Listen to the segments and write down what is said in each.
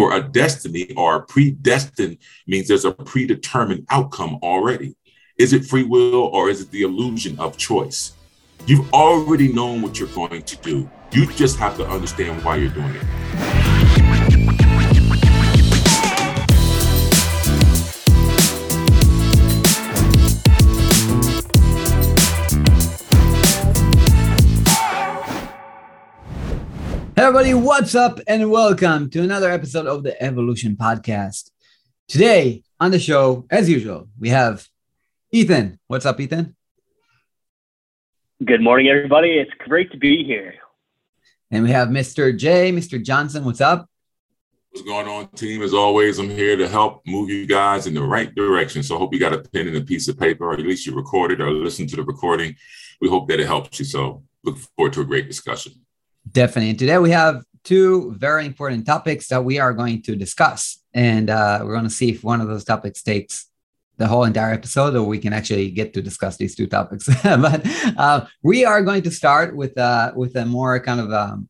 For a destiny or predestined means there's a predetermined outcome already. Is it free will or is it the illusion of choice? You've already known what you're going to do. You just have to understand why you're doing it. Hey everybody, what's up and welcome to another episode of the Evolution Podcast. Today on the show, as usual, we have Ethan. What's up, Ethan? Good morning, everybody. It's great to be here. And we have Mr. J, Mr. Johnson. What's up? What's going on, team? As always, I'm here to help move you guys in the right direction. So I hope you got a pen and a piece of paper, or at least you recorded or listened to the recording. We hope that it helps you. So look forward to a great discussion. Definitely. Today we have two very important topics that we are going to discuss. And uh, we're going to see if one of those topics takes the whole entire episode or we can actually get to discuss these two topics. but uh, we are going to start with, uh, with a more kind of um,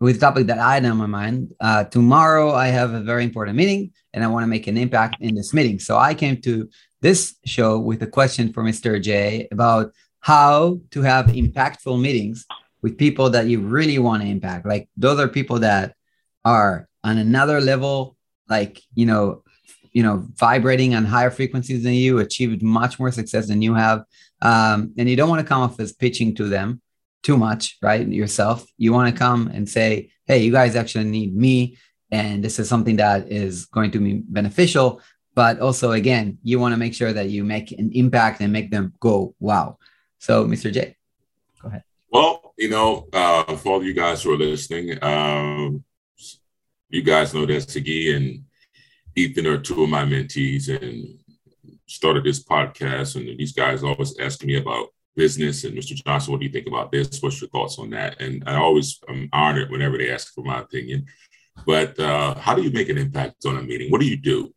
with a topic that I had on my mind. Uh, tomorrow, I have a very important meeting and I want to make an impact in this meeting. So I came to this show with a question for Mr. J about how to have impactful meetings with people that you really want to impact. Like those are people that are on another level, like, you know, you know, vibrating on higher frequencies than you, achieved much more success than you have. Um, and you don't want to come off as pitching to them too much, right? Yourself. You want to come and say, hey, you guys actually need me. And this is something that is going to be beneficial. But also, again, you want to make sure that you make an impact and make them go, wow. So, Mr. J. Well, you know, uh, for all you guys who are listening, um, you guys know that Sagi and Ethan are two of my mentees and started this podcast. And these guys always asking me about business and Mr. Johnson, what do you think about this? What's your thoughts on that? And I always am honored whenever they ask for my opinion. But uh, how do you make an impact on a meeting? What do you do?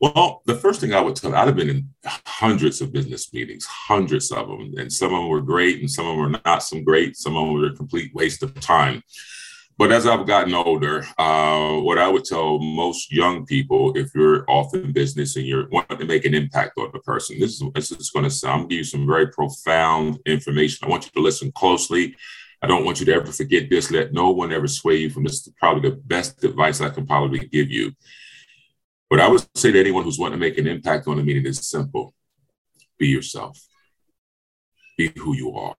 Well, the first thing I would tell, I'd have been in hundreds of business meetings, hundreds of them, and some of them were great, and some of them were not some great. Some of them were a complete waste of time. But as I've gotten older, uh, what I would tell most young people, if you're off in business and you're wanting to make an impact on the person, this is this is going to sound. I'm give you some very profound information. I want you to listen closely. I don't want you to ever forget this. Let no one ever sway you from this. Is probably the best advice I can probably give you. What I would say to anyone who's wanting to make an impact on a meeting is simple be yourself, be who you are.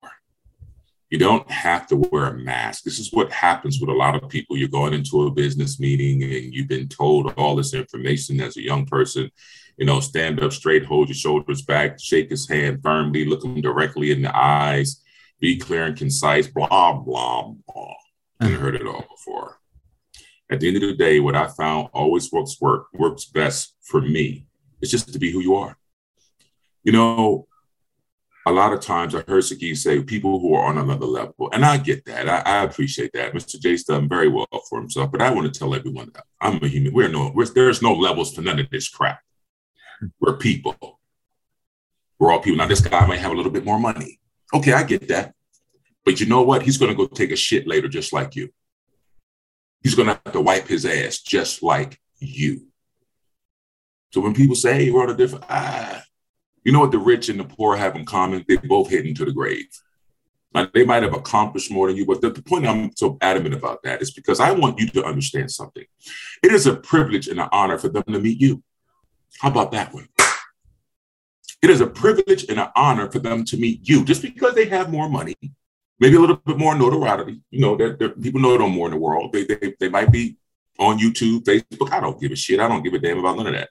You don't have to wear a mask. This is what happens with a lot of people. You're going into a business meeting and you've been told all this information as a young person. You know, stand up straight, hold your shoulders back, shake his hand firmly, look him directly in the eyes, be clear and concise, blah, blah, blah. I've heard it all before. At the end of the day, what I found always works work works best for me It's just to be who you are. You know, a lot of times I heard Sagi say people who are on another level, and I get that. I, I appreciate that. Mr. J's done very well for himself, but I want to tell everyone that I'm a human. We're no, we're, there's no levels to none of this crap. We're people. We're all people. Now, this guy might have a little bit more money. Okay, I get that. But you know what? He's going to go take a shit later, just like you. He's going to have to wipe his ass just like you. So when people say, hey, we're on a different, ah, you know what the rich and the poor have in common? They both heading to the grave. Now, they might have accomplished more than you, but the, the point I'm so adamant about that is because I want you to understand something. It is a privilege and an honor for them to meet you. How about that one? It is a privilege and an honor for them to meet you just because they have more money, maybe a little bit more notoriety. You know, that people know them more in the world. They, they, they might be on YouTube, Facebook. I don't give a shit. I don't give a damn about none of that.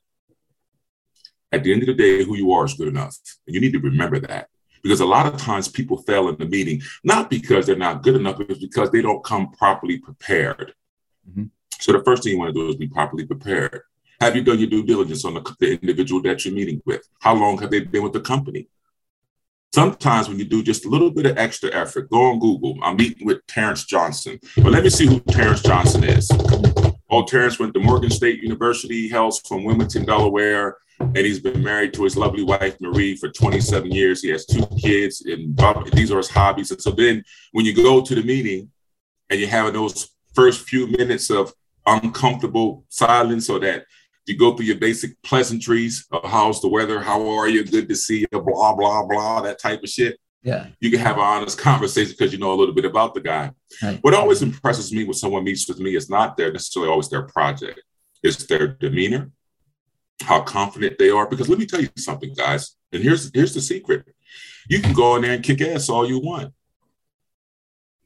At the end of the day, who you are is good enough. And you need to remember that. Because a lot of times people fail in the meeting, not because they're not good enough, it's because they don't come properly prepared. Mm-hmm. So the first thing you want to do is be properly prepared. Have you done your due diligence on the, the individual that you're meeting with? How long have they been with the company? Sometimes when you do just a little bit of extra effort, go on Google. I'm meeting with Terrance Johnson. But let me see who Terrance Johnson is. Oh, Terrance went to Morgan State University, hails from Wilmington, Delaware, and he's been married to his lovely wife, Marie, for 27 years. He has two kids, and these are his hobbies. And so then when you go to the meeting and you're having those first few minutes of uncomfortable silence or that you go through your basic pleasantries of how's the weather, how are you, good to see you, blah, blah, blah, that type of shit. Yeah. You can have an honest conversation because you know a little bit about the guy. Right. What always impresses me when someone meets with me is not their necessarily always their project, it's their demeanor, how confident they are. Because let me tell you something, guys, and here's here's the secret. You can go in there and kick ass all you want.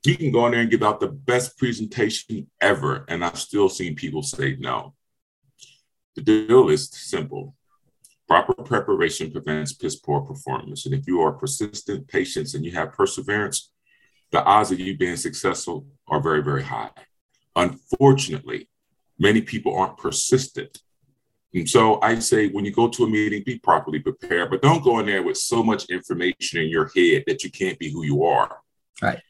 You can go in there and give out the best presentation ever, and I've still seen people say no. The deal is simple. Proper preparation prevents piss poor performance. And if you are persistent, patient, and you have perseverance, the odds of you being successful are very, very high. Unfortunately, many people aren't persistent. And so I say when you go to a meeting, be properly prepared, but don't go in there with so much information in your head that you can't be who you are. Right.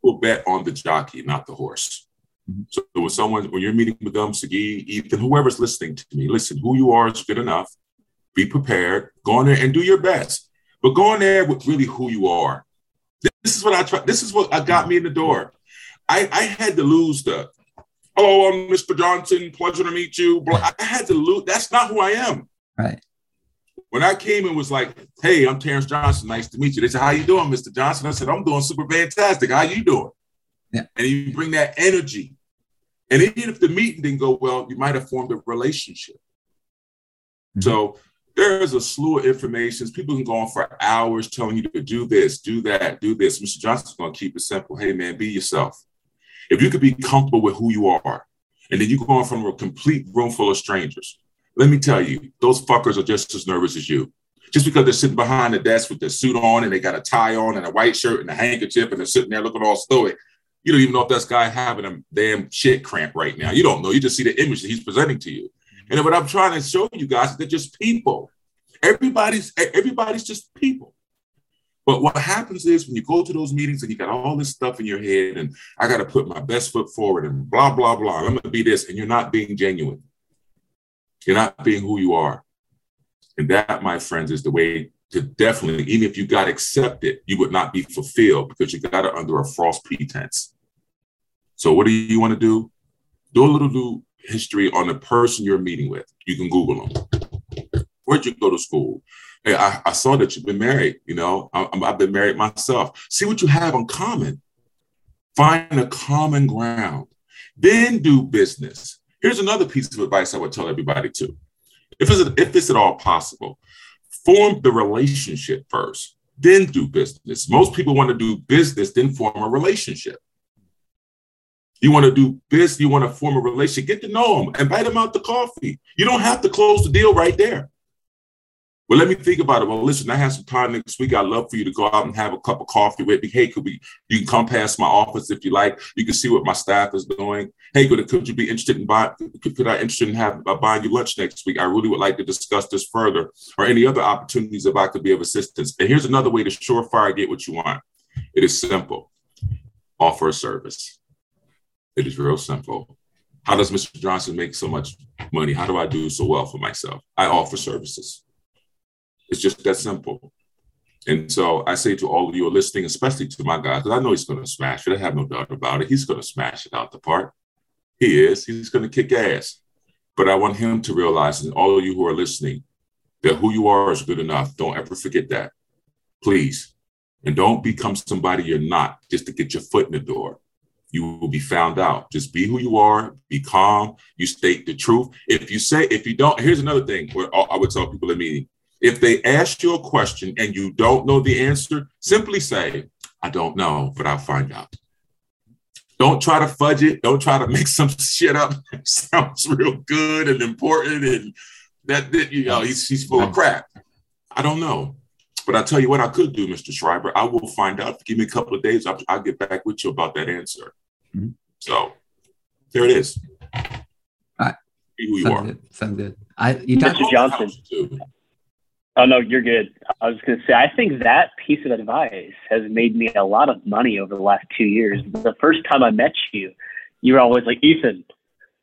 We'll bet on the jockey, not the horse. Mm-hmm. So when someone, when you're meeting with them, Sagi, Ethan, whoever's listening to me, listen, who you are is good enough. Be prepared. Go in there and do your best. But go in there with really who you are. This is what I try. This is what got me in the door. I, I had to lose the, oh, I'm Mr. Johnson. Pleasure to meet you. But I had to lose. That's not who I am. Right. When I came and was like, hey, I'm Terrance Johnson. Nice to meet you. They said, how you doing, Mr. Johnson? I said, I'm doing super fantastic. How you doing? Yeah. And you bring that energy. And even if the meeting didn't go well, you might have formed a relationship. Mm-hmm. So there is a slew of information. People can go on for hours telling you to do this, do that, do this. Mr. Johnson's going to keep it simple. Hey, man, be yourself. If you could be comfortable with who you are, and then you go on from a complete room full of strangers, let me tell you, those fuckers are just as nervous as you. Just because they're sitting behind the desk with their suit on and they got a tie on and a white shirt and a handkerchief and they're sitting there looking all stoic, you don't even know if that guy having a damn shit cramp right now. You don't know. You just see the image that he's presenting to you. And what I'm trying to show you guys is they're just people. Everybody's everybody's just people. But what happens is when you go to those meetings and you got all this stuff in your head, and I got to put my best foot forward, and blah blah blah. I'm gonna be this, and you're not being genuine. You're not being who you are, and that, my friends, is the way to definitely. Even if you got accepted, you would not be fulfilled because you got it under a false pretense. So what do you want to do? Do a little do history on the person you're meeting with. You can Google them. Where'd you go to school? Hey, I, I saw that you've been married. You know, I, I've been married myself. See what you have in common. Find a common ground. Then do business. Here's another piece of advice I would tell everybody too. If it's, if it's at all possible, form the relationship first, then do business. Most people want to do business, then form a relationship. You want to do business, you want to form a relationship, get to know them, and invite them out to coffee. You don't have to close the deal right there. Well, let me think about it. Well, listen, I have some time next week. I'd love for you to go out and have a cup of coffee with me. Hey, could we? You can come past my office if you like. You can see what my staff is doing. Hey, could, could you be interested in buying? Could, could I interested in have uh, buying you lunch next week? I really would like to discuss this further, or any other opportunities if I could be of assistance. And here's another way to surefire get what you want. It is simple. Offer a service. It is real simple. How does Mr. Johnson make so much money? How do I do so well for myself? I offer services. It's just that simple. And so I say to all of you who are listening, especially to my guy, because I know he's going to smash it. I have no doubt about it. He's going to smash it out the park. He is. He's going to kick ass. But I want him to realize, and all of you who are listening, that who you are is good enough. Don't ever forget that. Please. And don't become somebody you're not just to get your foot in the door. You will be found out. Just be who you are, be calm, you state the truth. If you say, if you don't, here's another thing where I would tell people in meeting if they ask you a question and you don't know the answer, simply say, I don't know, but I'll find out. Don't try to fudge it. Don't try to make some shit up. Sounds real good and important. And that, that you know, he's, he's full of crap. I don't know. But I tell you what I could do, Mr. Shrieber. I will find out. Give me a couple of days. I'll, I'll get back with you about that answer. Mm-hmm. So there it is. All right. Be who you Sounds are. Good. Sounds good. I, you talk- Mr. Johnson. Oh no, you're good. I was going to say, I think that piece of advice has made me a lot of money over the last two years. The first time I met you, you were always like, Ethan,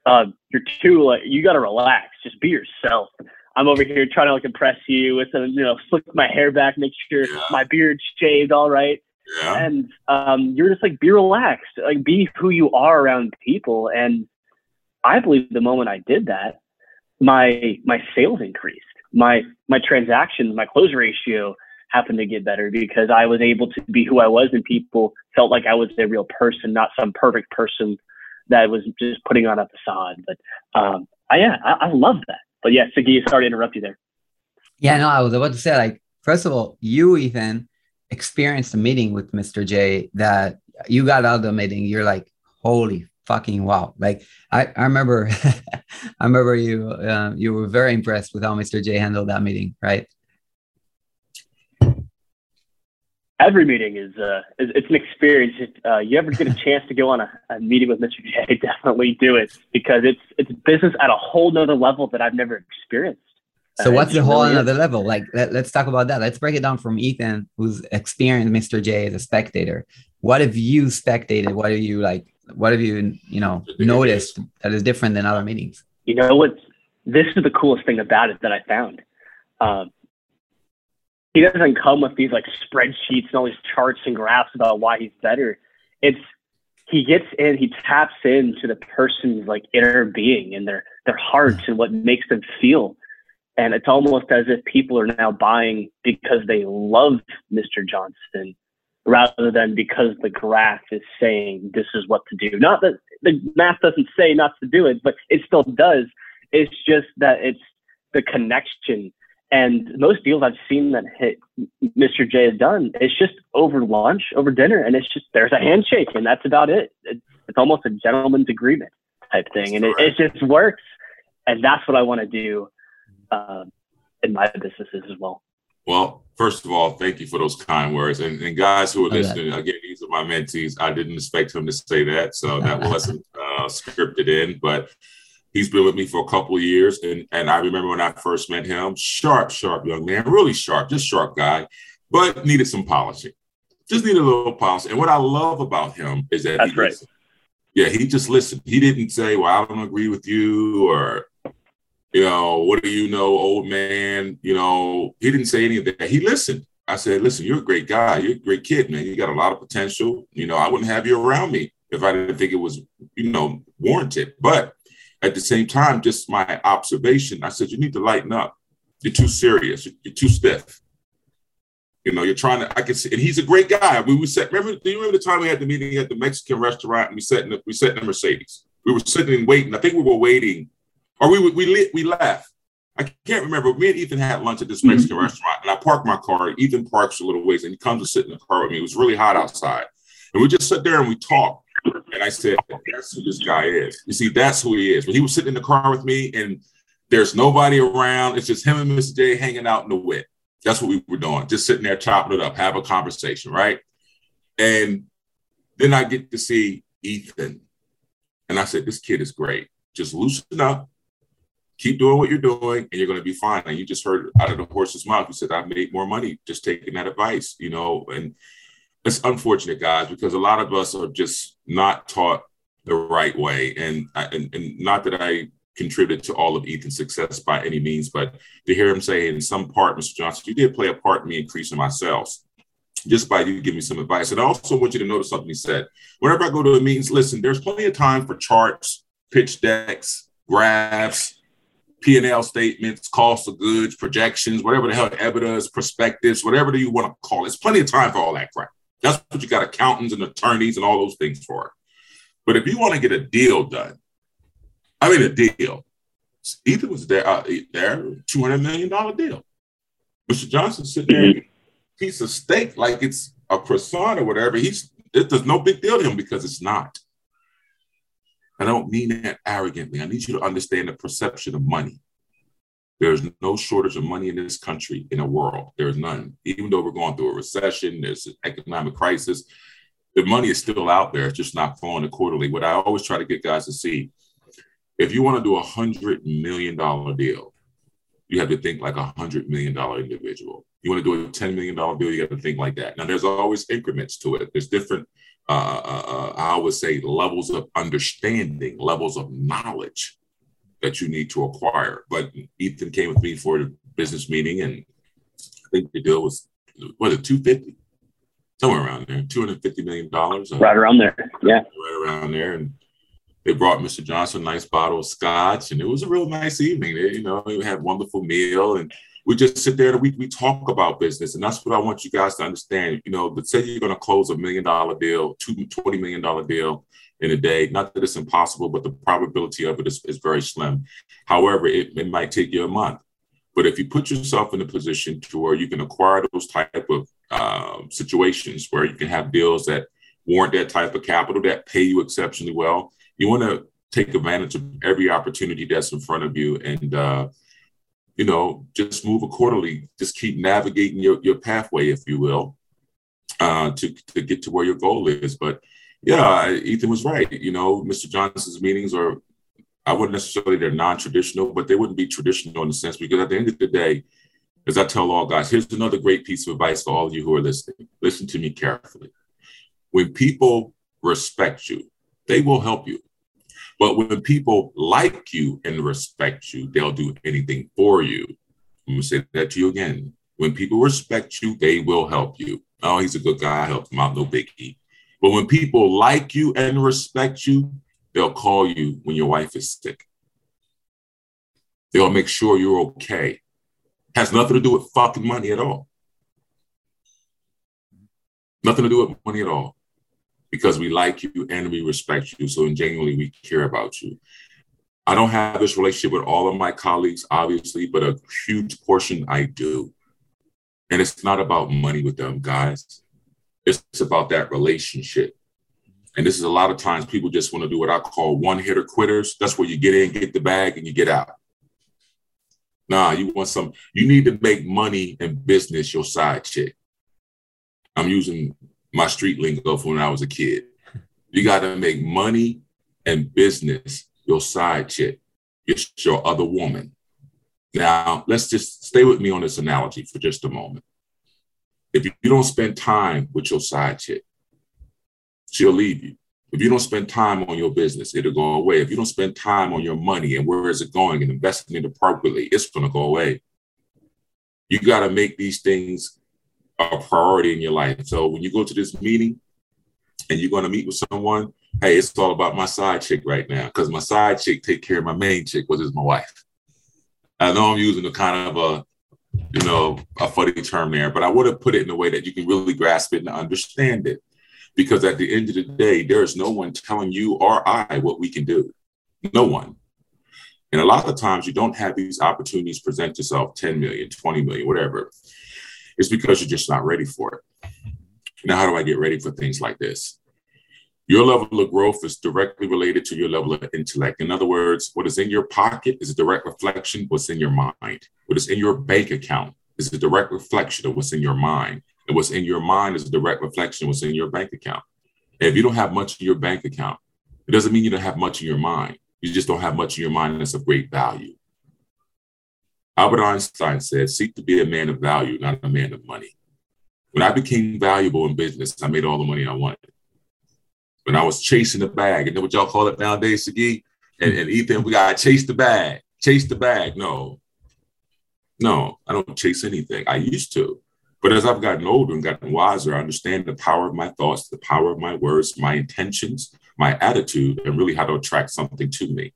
uh, you're too like, you got to relax, just be yourself. I'm over here trying to like impress you with, a, you know, flick my hair back, make sure yeah. my beard's shaved all right. Yeah. And um, you're just like, be relaxed, like be who you are around people. And I believe the moment I did that, my my sales increased. My my transactions, my close ratio happened to get better because I was able to be who I was and people felt like I was a real person, not some perfect person that was just putting on a facade. But um, I, yeah, I, I love that. But yeah, Sagi, sorry to interrupt you there. Yeah, no, I was about to say like, first of all, you Ethan experienced a meeting with Mr. J that you got out of the meeting. You're like, holy fucking wow! Like I, I remember, I remember you, uh, you were very impressed with how Mr. J handled that meeting, right? Every meeting is uh, it's an experience. uh, you ever get a chance to go on a, a, meeting with Mr. J, definitely do it because it's it's business at a whole nother level that I've never experienced. So uh, what's the whole really another level? Like let, us talk about that. Let's break it down from Ethan, who's experienced Mr. J as a spectator. What have you spectated? What have you like? What have you you know noticed that is different than other meetings? You know what? This is the coolest thing about it that I found. Um, he doesn't come with these like spreadsheets and all these charts and graphs about why he's better. It's he gets in, he taps into the person's like inner being and their their hearts and what makes them feel. And it's almost as if people are now buying because they love Mr. Johnson rather than because the graph is saying this is what to do. Not that the math doesn't say not to do it, but it still does. It's just that it's the connection and most deals I've seen that hit Mr. J has done, it's just over lunch, over dinner, and it's just there's a handshake, and that's about it. It's, it's almost a gentleman's agreement type thing, and it, it, just works. And that's what I want to do uh, in my businesses as well. Well, first of all, thank you for those kind words. And, and guys who are listening, again, these are my mentees. I didn't expect him to say that, so that wasn't uh, scripted in, but He's been with me for a couple of years. And, and I remember when I first met him, sharp, sharp young man, really sharp, just sharp guy, but needed some polishing. Just needed a little polish. And what I love about him is that That's he right. Yeah, he just listened. He didn't say, Well, I don't agree with you or you know, what do you know, old man? You know, he didn't say any of that. He listened. I said, listen, you're a great guy. You're a great kid, man. You got a lot of potential. You know, I wouldn't have you around me if I didn't think it was, you know, warranted. But at the same time, just my observation, I said, you need to lighten up. You're too serious. You're too stiff. You know, you're trying to. I can see, and he's a great guy. We we sat. Remember? Do you remember the time we had the meeting at the Mexican restaurant and we sat in the, we sat in the Mercedes. We were sitting and waiting. I think we were waiting, or we we lit, we left. I can't remember. Me and Ethan had lunch at this mm-hmm. Mexican mm-hmm. restaurant, and I parked my car. Ethan parks a little ways, and he comes to sit in the car with me. It was really hot outside, and we just sat there and we talked. And I said, that's who this guy is. You see, that's who he is. When he was sitting in the car with me and there's nobody around, it's just him and Mr. J hanging out in the wit. That's what we were doing, just sitting there chopping it up, have a conversation, right? And then I get to see Ethan. And I said, this kid is great. Just loosen up, keep doing what you're doing, and you're going to be fine. And you just heard out of the horse's mouth, he said, I've made more money just taking that advice, you know, and it's unfortunate, guys, because a lot of us are just not taught the right way. And, and, and not that I contributed to all of Ethan's success by any means, but to hear him say in some part, Mr. Johnson, you did play a part in me increasing my sales just by you giving me some advice. And I also want you to notice something he said. Whenever I go to a meetings, listen, there's plenty of time for charts, pitch decks, graphs, P&L statements, cost of goods, projections, whatever the hell, evidence, perspectives, whatever you want to call it. There's plenty of time for all that crap. That's what you got accountants and attorneys and all those things for. But if you want to get a deal done, I mean a deal. Ethan was there, uh, there, two hundred million dollar deal. Mr. Johnson sitting there, piece of steak like it's a croissant or whatever. He's it, there's no big deal to him because it's not. I don't mean that arrogantly. I need you to understand the perception of money. There's no shortage of money in this country, in the world. There's none. Even though we're going through a recession, there's an economic crisis, the money is still out there. It's just not flowing accordingly. What I always try to get guys to see, if you want to do a hundred million dollar deal, you have to think like a hundred million dollar individual. You want to do a $10 million deal, you got to think like that. Now, there's always increments to it. There's different, uh, uh, uh I would say, levels of understanding, levels of knowledge that you need to acquire. But Ethan came with me for a business meeting, and I think the deal was was it two fifty, somewhere around there, two hundred fifty million dollars. Right around there, yeah, right around there, and they brought Mr. Johnson a nice bottle of scotch, and it was a real nice evening. They, you know, we had a wonderful meal, and we just sit there and we, we talk about business. And that's what I want you guys to understand. You know, let's say you're going to close a million dollar deal, two, $20 million deal in a day. Not that it's impossible, but the probability of it is, is very slim. However, it, it might take you a month. But if you put yourself in a position to where you can acquire those type of uh, situations where you can have deals that warrant that type of capital that pay you exceptionally well, you want to take advantage of every opportunity that's in front of you and uh, you know just move accordingly just keep navigating your, your pathway if you will uh, to, to get to where your goal is but yeah ethan was right you know mr johnson's meetings are i wouldn't necessarily they're non-traditional but they wouldn't be traditional in a sense because at the end of the day as i tell all guys here's another great piece of advice for all of you who are listening listen to me carefully when people respect you they will help you. But when people like you and respect you, they'll do anything for you. I'm gonna say that to you again. When people respect you, they will help you. Oh, he's a good guy. Help him out, no biggie. But when people like you and respect you, they'll call you when your wife is sick. They'll make sure you're okay. Has nothing to do with fucking money at all. Nothing to do with money at all because we like you and we respect you. So, genuinely, we care about you. I don't have this relationship with all of my colleagues, obviously, but a huge portion I do. And it's not about money with them, guys. It's about that relationship. And this is a lot of times people just want to do what I call one hitter quitters. That's where you get in, get the bag, and you get out. Nah, you want some, you need to make money and business your side chick. I'm using my street lingo from when I was a kid. You got to make money and business your side chick, it's your other woman. Now, let's just stay with me on this analogy for just a moment. If you don't spend time with your side chick, she'll leave you. If you don't spend time on your business, it'll go away. If you don't spend time on your money and where is it going and investing it appropriately, it's going to go away. You got to make these things a priority in your life. So when you go to this meeting and you're going to meet with someone, hey, it's all about my side chick right now because my side chick take care of my main chick, which is my wife. I know I'm using a kind of a, you know, a funny term there, but I would have put it in a way that you can really grasp it and understand it. Because at the end of the day, there is no one telling you or I what we can do. No one. And a lot of times you don't have these opportunities present yourself 10 million, 20 million, whatever it's because you're just not ready for it. Now, how do I get ready for things like this? Your level of growth is directly related to your level of intellect. In other words, what is in your pocket is a direct reflection of what's in your mind. What is in your bank account is a direct reflection of what's in your mind. And what's in your mind is a direct reflection of what's in your bank account. And if you don't have much in your bank account, it doesn't mean you don't have much in your mind. You just don't have much in your mind that's of great value. Albert Einstein said, seek to be a man of value, not a man of money. When I became valuable in business, I made all the money I wanted. When I was chasing the bag, and then what y'all call it nowadays, Sagi and, and Ethan, we got to chase the bag, chase the bag. No, no, I don't chase anything. I used to. But as I've gotten older and gotten wiser, I understand the power of my thoughts, the power of my words, my intentions, my attitude, and really how to attract something to me.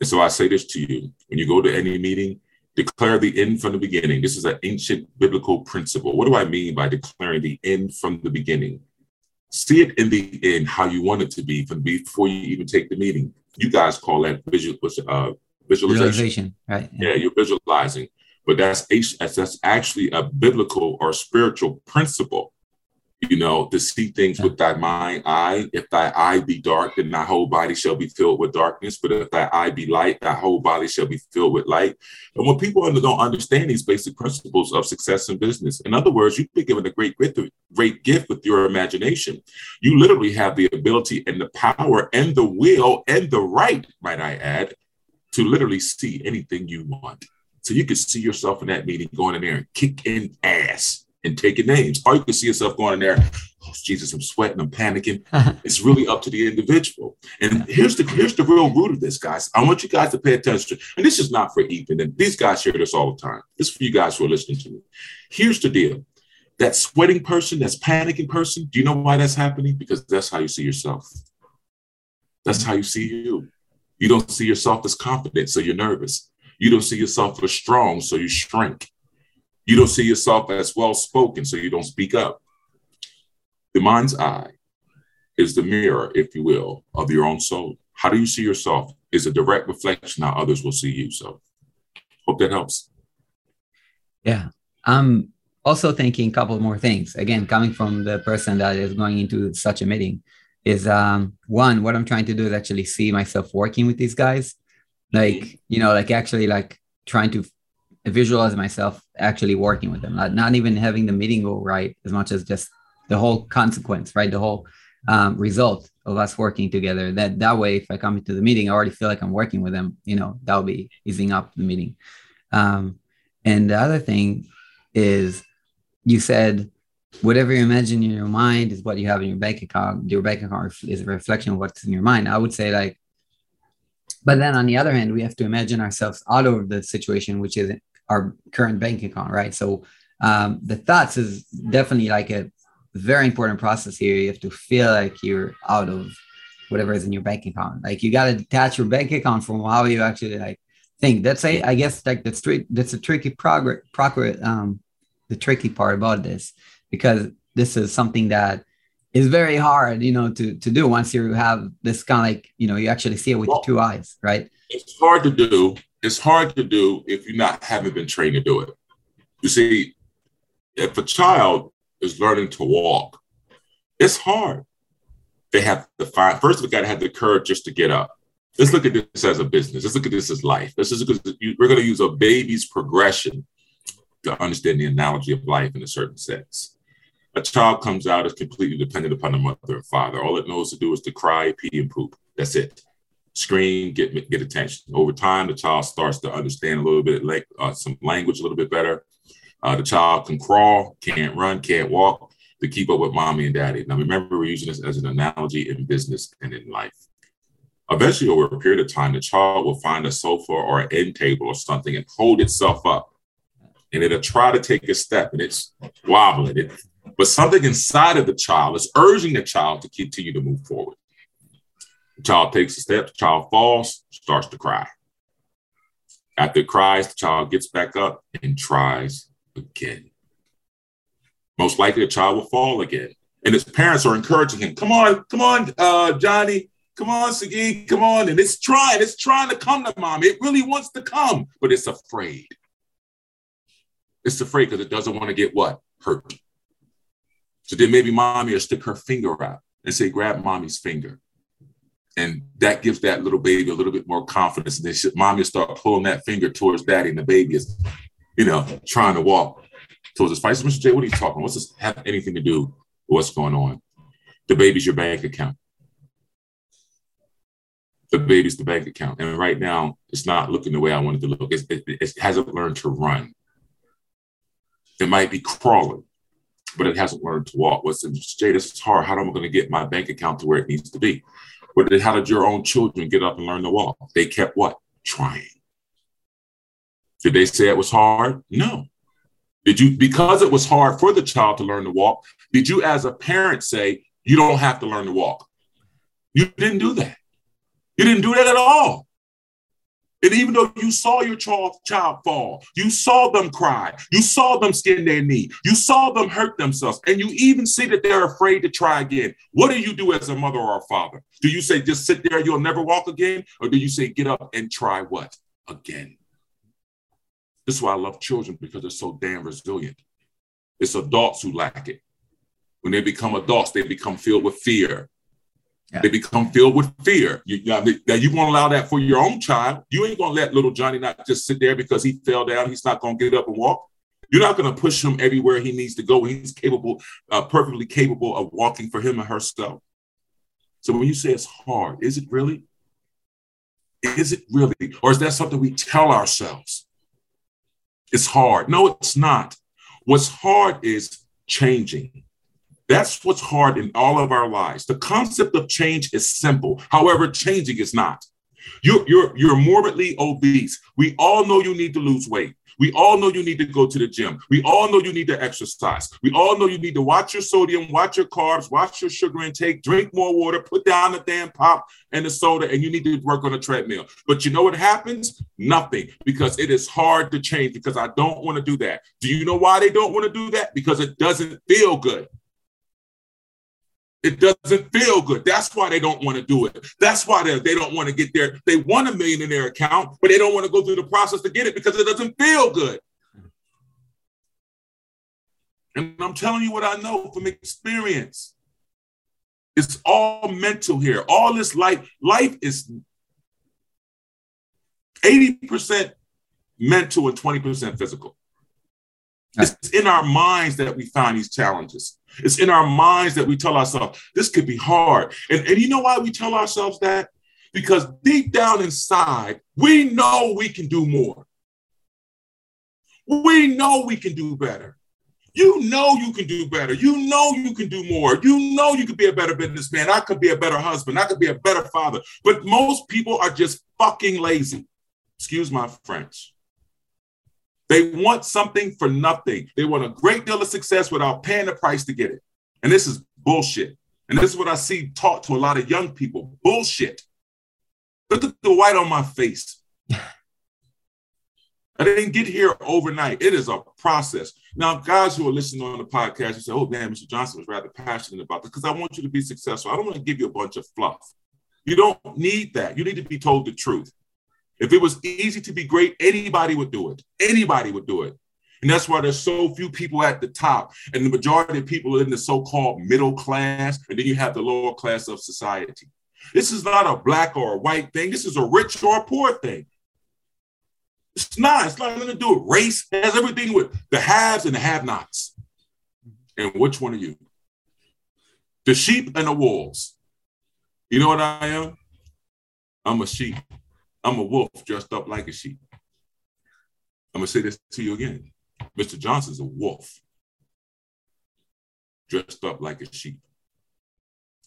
And so I say this to you when you go to any meeting, Declare the end from the beginning. This is an ancient biblical principle. What do I mean by declaring the end from the beginning? See it in the end how you want it to be from before you even take the meeting. You guys call that visual, uh, visualization. visualization. Right. Yeah. yeah, you're visualizing, but that's that's actually a biblical or spiritual principle you know, to see things with thy mind eye. If thy eye be dark, then thy whole body shall be filled with darkness. But if thy eye be light, thy whole body shall be filled with light. And when people don't understand these basic principles of success in business, in other words, you've been given a great great gift with your imagination. You literally have the ability and the power and the will and the right, might I add, to literally see anything you want. So you can see yourself in that meeting going in there and kicking ass and taking names. Or you can see yourself going in there, oh, Jesus, I'm sweating, I'm panicking. Uh-huh. it's really up to the individual. And here's the here's the real root of this, guys. I want you guys to pay attention. And this is not for Ethan. And these guys hear this all the time. This is for you guys who are listening to me. Here's the deal. That sweating person, that's panicking person, do you know why that's happening? Because that's how you see yourself. That's how you see you. You don't see yourself as confident, so you're nervous. You don't see yourself as strong, so you shrink. You don't see yourself as well spoken, so you don't speak up. The mind's eye is the mirror, if you will, of your own soul. How do you see yourself is a direct reflection how others will see you. So hope that helps. Yeah. I'm also thinking a couple more things. Again, coming from the person that is going into such a meeting is um one, what I'm trying to do is actually see myself working with these guys. Like, you know, like actually like trying to visualize myself actually working with them, not, not even having the meeting go right as much as just the whole consequence, right? The whole um, result of us working together. That that way, if I come into the meeting, I already feel like I'm working with them. You know, that'll be easing up the meeting. Um, and the other thing is, you said whatever you imagine in your mind is what you have in your bank account. Your bank account is a reflection of what's in your mind. I would say like, but then on the other hand, we have to imagine ourselves out of the situation, which is our current bank account, right? So um, the thoughts is definitely like a very important process here. You have to feel like you're out of whatever is in your bank account. Like you got to detach your bank account from how you actually like think. That's a, I guess like that's trick. That's a tricky progress. Progress. Um, the tricky part about this because this is something that is very hard, you know, to to do once you have this kind of like you know you actually see it with well, two eyes, right? It's hard to do. It's hard to do if you not haven't been trained to do it. You see, if a child is learning to walk. It's hard. They have to find, first, we got to have the courage just to get up. Let's look at this as a business. Let's look at this as life. This is because we're going to use a baby's progression to understand the analogy of life in a certain sense. A child comes out is completely dependent upon the mother and father. All it knows to do is to cry, pee, and poop. That's it. Scream, get get attention. Over time, the child starts to understand a little bit like uh, some language a little bit better. Uh, the child can crawl, can't run, can't walk to keep up with mommy and daddy. Now, remember, we're using this as an analogy in business and in life. Eventually, over a period of time, the child will find a sofa or an end table or something and hold itself up. And it'll try to take a step and it's wobbling. It, but something inside of the child is urging the child to continue to move forward. Child takes a step, the child falls, starts to cry. After it cries, the child gets back up and tries again. Most likely, the child will fall again. And his parents are encouraging him, come on, come on, uh, Johnny, come on, Sagi, come on. And it's trying, it's trying to come to mom. It really wants to come, but it's afraid. It's afraid because it doesn't want to get what? Hurt. So then maybe mommy will stick her finger out and say, grab mommy's finger. And that gives that little baby a little bit more confidence. And then she, mommy start pulling that finger towards daddy, and the baby is you know, trying to walk towards fight. So, Mr. J, what are you talking? What's this have anything to do with what's going on? The baby's your bank account. The baby's the bank account. And right now, it's not looking the way I want it to look. It, it, it hasn't learned to run. It might be crawling, but it hasn't learned to walk. What's Mr. J, this is hard. How am I going to get my bank account to where it needs to be? But how did your own children get up and learn to walk? They kept what? Trying. Did they say it was hard? No. Did you, because it was hard for the child to learn to walk, did you as a parent say, you don't have to learn to walk? You didn't do that. You didn't do that at all. And even though you saw your child, fall, you saw them cry, you saw them skin their knee, you saw them hurt themselves, and you even see that they're afraid to try again. What do you do as a mother or a father? Do you say, just sit there, you'll never walk again? Or do you say, get up and try what? Again. This is why I love children because they're so damn resilient. It's adults who lack it. When they become adults, they become filled with fear. Yeah. They become filled with fear. You, you, now you won't allow that for your own child. You ain't gonna let little Johnny not just sit there because he fell down. He's not gonna get up and walk. You're not gonna push him everywhere he needs to go. He's capable, uh, perfectly capable of walking for him and herself. So when you say it's hard, is it really? Is it really? Or is that something we tell ourselves? It's hard. No, it's not. What's hard is changing. That's what's hard in all of our lives. The concept of change is simple. However, changing is not. You're, you're, you're morbidly obese. We all know you need to lose weight. We all know you need to go to the gym. We all know you need to exercise. We all know you need to watch your sodium, watch your carbs, watch your sugar intake, drink more water, put down the damn pop and the soda, and you need to work on a treadmill. But you know what happens? Nothing, because it is hard to change because I don't want to do that. Do you know why they don't want to do that? Because it doesn't feel good. It doesn't feel good. That's why they don't want to do it. That's why they, they don't want to get there. They want a million in their account, but they don't want to go through the process to get it because it doesn't feel good. And I'm telling you what I know from experience. It's all mental here. All this life, life is 80% mental and 20% physical. It's in our minds that we find these challenges. It's in our minds that we tell ourselves, this could be hard. And, and you know why we tell ourselves that? Because deep down inside, we know we can do more. We know we can do better. You know you can do better. You know you can do more. You know you could be a better businessman. I could be a better husband. I could be a better father. But most people are just fucking lazy. Excuse my French. They want something for nothing. They want a great deal of success without paying the price to get it. And this is bullshit. And this is what I see taught to a lot of young people bullshit. Look at the white on my face. I didn't get here overnight. It is a process. Now, guys who are listening on the podcast, you say, oh, man, Mr. Johnson was rather passionate about this because I want you to be successful. I don't want to give you a bunch of fluff. You don't need that. You need to be told the truth. If it was easy to be great, anybody would do it. Anybody would do it. And that's why there's so few people at the top. And the majority of people are in the so called middle class. And then you have the lower class of society. This is not a black or a white thing. This is a rich or a poor thing. It's not. It's not nothing to do with race. It has everything with the haves and the have nots. And which one are you? The sheep and the wolves. You know what I am? I'm a sheep. I'm a wolf dressed up like a sheep. I'm gonna say this to you again. Mr. Johnson's a wolf dressed up like a sheep.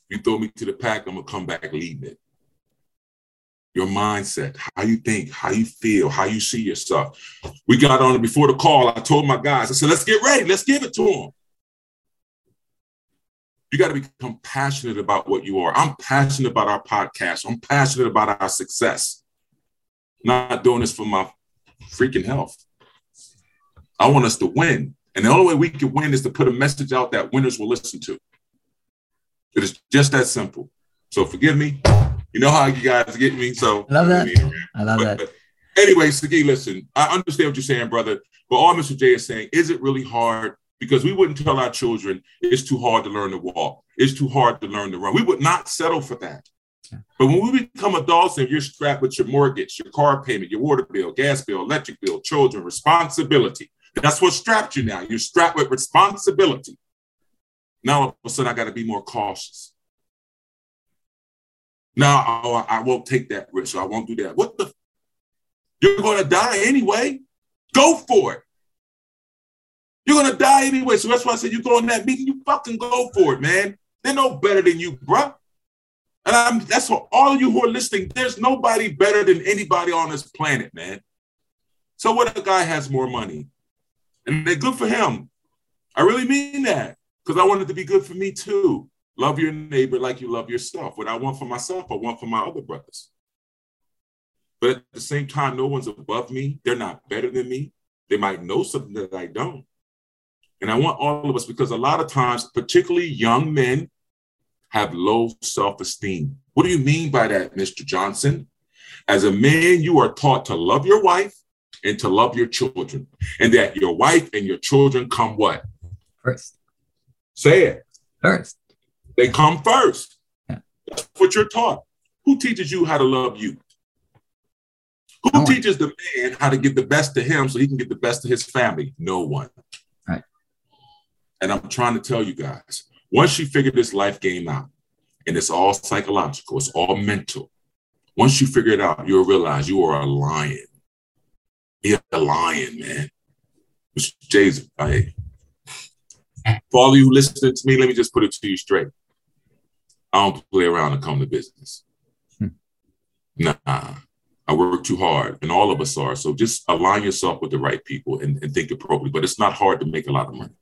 You throw me to the pack, I'm gonna come back leading it. Your mindset, how you think, how you feel, how you see yourself. We got on it before the call. I told my guys, I said, let's get ready, let's give it to them. You got to become passionate about what you are. I'm passionate about our podcast. I'm passionate about our success not doing this for my freaking health. I want us to win. And the only way we can win is to put a message out that winners will listen to. It is just that simple. So forgive me. You know how you guys get me. So I love that. I love but, that. But anyway, Sagi, listen, I understand what you're saying, brother. But all Mr. J is saying, is it really hard? Because we wouldn't tell our children it's too hard to learn to walk. It's too hard to learn to run. We would not settle for that. But when we become adults and you're strapped with your mortgage, your car payment, your water bill, gas bill, electric bill, children, responsibility, that's what strapped you now. You're strapped with responsibility. Now all of a sudden, I got to be more cautious. Now oh, I won't take that risk. I won't do that. What the? You're going to die anyway. Go for it. You're going to die anyway. So that's why I said you go in that meeting, you fucking go for it, man. They're no better than you, bruh. And I'm, that's for all of you who are listening. There's nobody better than anybody on this planet, man. So what a guy has more money, and they're good for him. I really mean that because I want it to be good for me too. Love your neighbor like you love yourself. What I want for myself, I want for my other brothers. But at the same time, no one's above me. They're not better than me. They might know something that I don't. And I want all of us because a lot of times, particularly young men, have low self esteem. What do you mean by that, Mr. Johnson? As a man, you are taught to love your wife and to love your children, and that your wife and your children come what? First. Say it. First. They come first. Yeah. That's what you're taught. Who teaches you how to love you? Who no teaches the man how to give the best to him so he can get the best to his family? No one. Right. And I'm trying to tell you guys, once you figure this life game out, and it's all psychological, it's all mental. Once you figure it out, you'll realize you are a lion. You're a lion, man. Mr. J's, I, for all of you listening to me, let me just put it to you straight. I don't play around and come to business. Hmm. Nah, I work too hard, and all of us are. So just align yourself with the right people and, and think appropriately. But it's not hard to make a lot of money.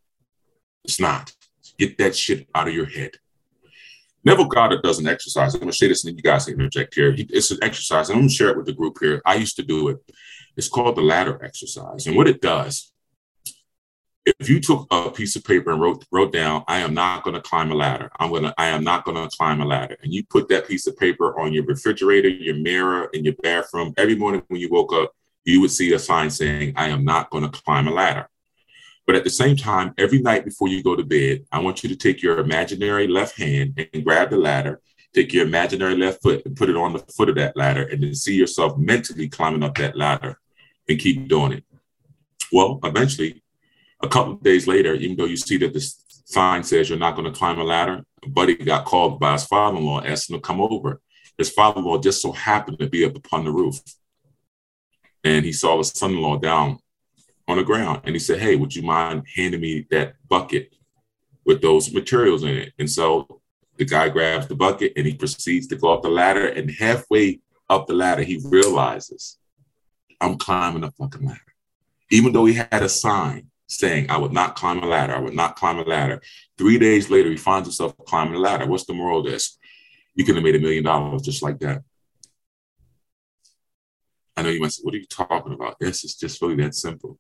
It's not. Get that shit out of your head. Neville Goddard does an exercise. I'm going to say this and you guys can interject here. It's an exercise. I'm going to share it with the group here. I used to do it. It's called the ladder exercise. And what it does, if you took a piece of paper and wrote wrote down, I am not going to climb a ladder. I'm going to I am not going to climb a ladder. And you put that piece of paper on your refrigerator, your mirror, in your bathroom. Every morning when you woke up, you would see a sign saying, I am not going to climb a ladder. But at the same time, every night before you go to bed, I want you to take your imaginary left hand and grab the ladder, take your imaginary left foot and put it on the foot of that ladder, and then see yourself mentally climbing up that ladder and keep doing it. Well, eventually, a couple of days later, even though you see that the sign says you're not going to climb a ladder, a buddy got called by his father in law, asked him to come over. His father in law just so happened to be up upon the roof. And he saw his son in law down on the ground. And he said, Hey, would you mind handing me that bucket with those materials in it? And so the guy grabs the bucket and he proceeds to go up the ladder. And halfway up the ladder, he realizes, I'm climbing a fucking ladder. Even though he had a sign saying, I would not climb a ladder, I would not climb a ladder. Three days later, he finds himself climbing a ladder. What's the moral of this? You could have made a million dollars just like that. I know you must say, what are you talking about? This is just really that simple.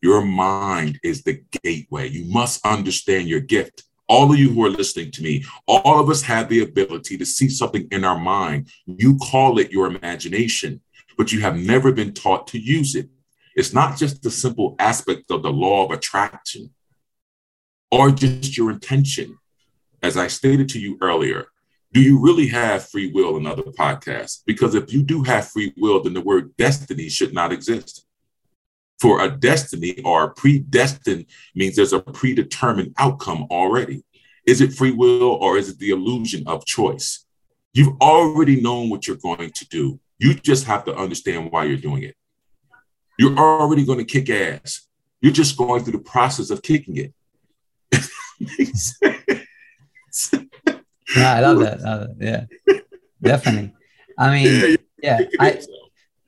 Your mind is the gateway. You must understand your gift. All of you who are listening to me, all of us have the ability to see something in our mind. You call it your imagination, but you have never been taught to use it. It's not just the simple aspect of the law of attraction or just your intention. As I stated to you earlier, do you really have free will in other podcasts? Because if you do have free will, then the word destiny should not exist for a destiny or predestined means there's a predetermined outcome already. Is it free will or is it the illusion of choice? You've already known what you're going to do. You just have to understand why you're doing it. You're already going to kick ass. You're just going through the process of kicking it. I love that. Uh, yeah, definitely. I mean, yeah, I,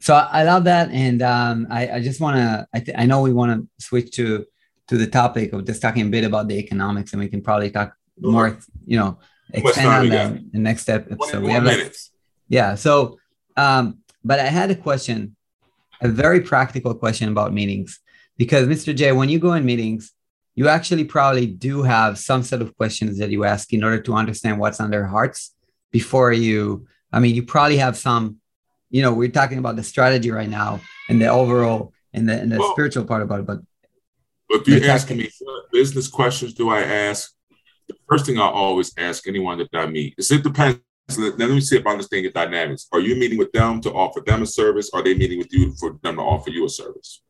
so I love that, and um, I, I just want to. I, th- I know we want to switch to to the topic of just talking a bit about the economics, and we can probably talk more. You know, expand on that in the next step. So we have minutes. yeah. So, um, but I had a question, a very practical question about meetings, because Mr. J, when you go in meetings, you actually probably do have some set of questions that you ask in order to understand what's on their hearts before you. I mean, you probably have some you know, we're talking about the strategy right now and the overall and the, and the well, spiritual part about it. But if you're asking me what business questions do I ask, the first thing I always ask anyone that I meet is it depends. Let me see if I understand your dynamics. Are you meeting with them to offer them a service? Or are they meeting with you for them to offer you a service?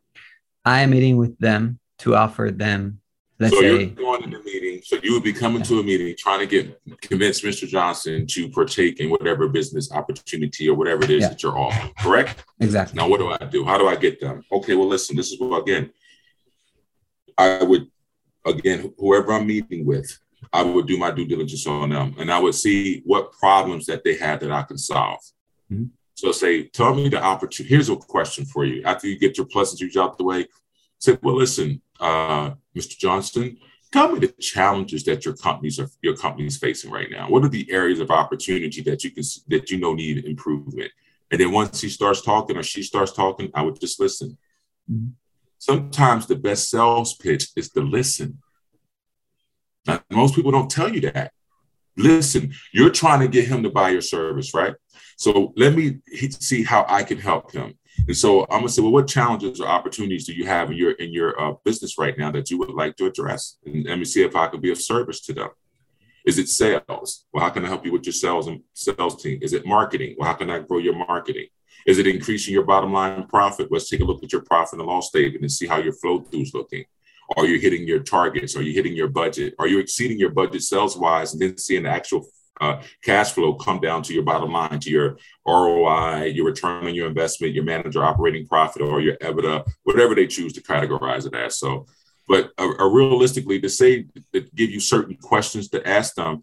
I am meeting with them to offer them Let's so say, you're going to the meeting. So you would be coming to a meeting trying to get convince Mr. Johnson to partake in whatever business opportunity or whatever it is yeah. that you're offering. Correct? Exactly. Now, what do I do? How do I get them? Okay, well, listen. This is what again. I would again whoever I'm meeting with, I would do my due diligence on them, and I would see what problems that they had that I can solve. Mm-hmm. So say, tell me the opportunity. Here's a question for you. After you get your pleasantries out the way, say, well, listen, uh, Mr. Johnson, tell me the challenges that your companies are your companies facing right now. What are the areas of opportunity that you can that you know need improvement? And then once he starts talking or she starts talking, I would just listen. Mm-hmm. Sometimes the best sales pitch is to listen. Now, most people don't tell you that. Listen, you're trying to get him to buy your service, right? So let me see how I can help him. And so I'm gonna say, well, what challenges or opportunities do you have in your in your uh, business right now that you would like to address? And let me see if I can be of service to them. Is it sales? Well, how can I help you with your sales and sales team? Is it marketing? Well, how can I grow your marketing? Is it increasing your bottom line profit? Let's take a look at your profit and loss statement and see how your flow through is looking. Are you hitting your targets? Are you hitting your budget? Are you exceeding your budget sales wise and then seeing the actual uh, cash flow come down to your bottom line, to your ROI, your return on your investment, your manager operating profit, or your EBITDA, whatever they choose to categorize it as. So, But uh, uh, realistically, to say to give you certain questions to ask them,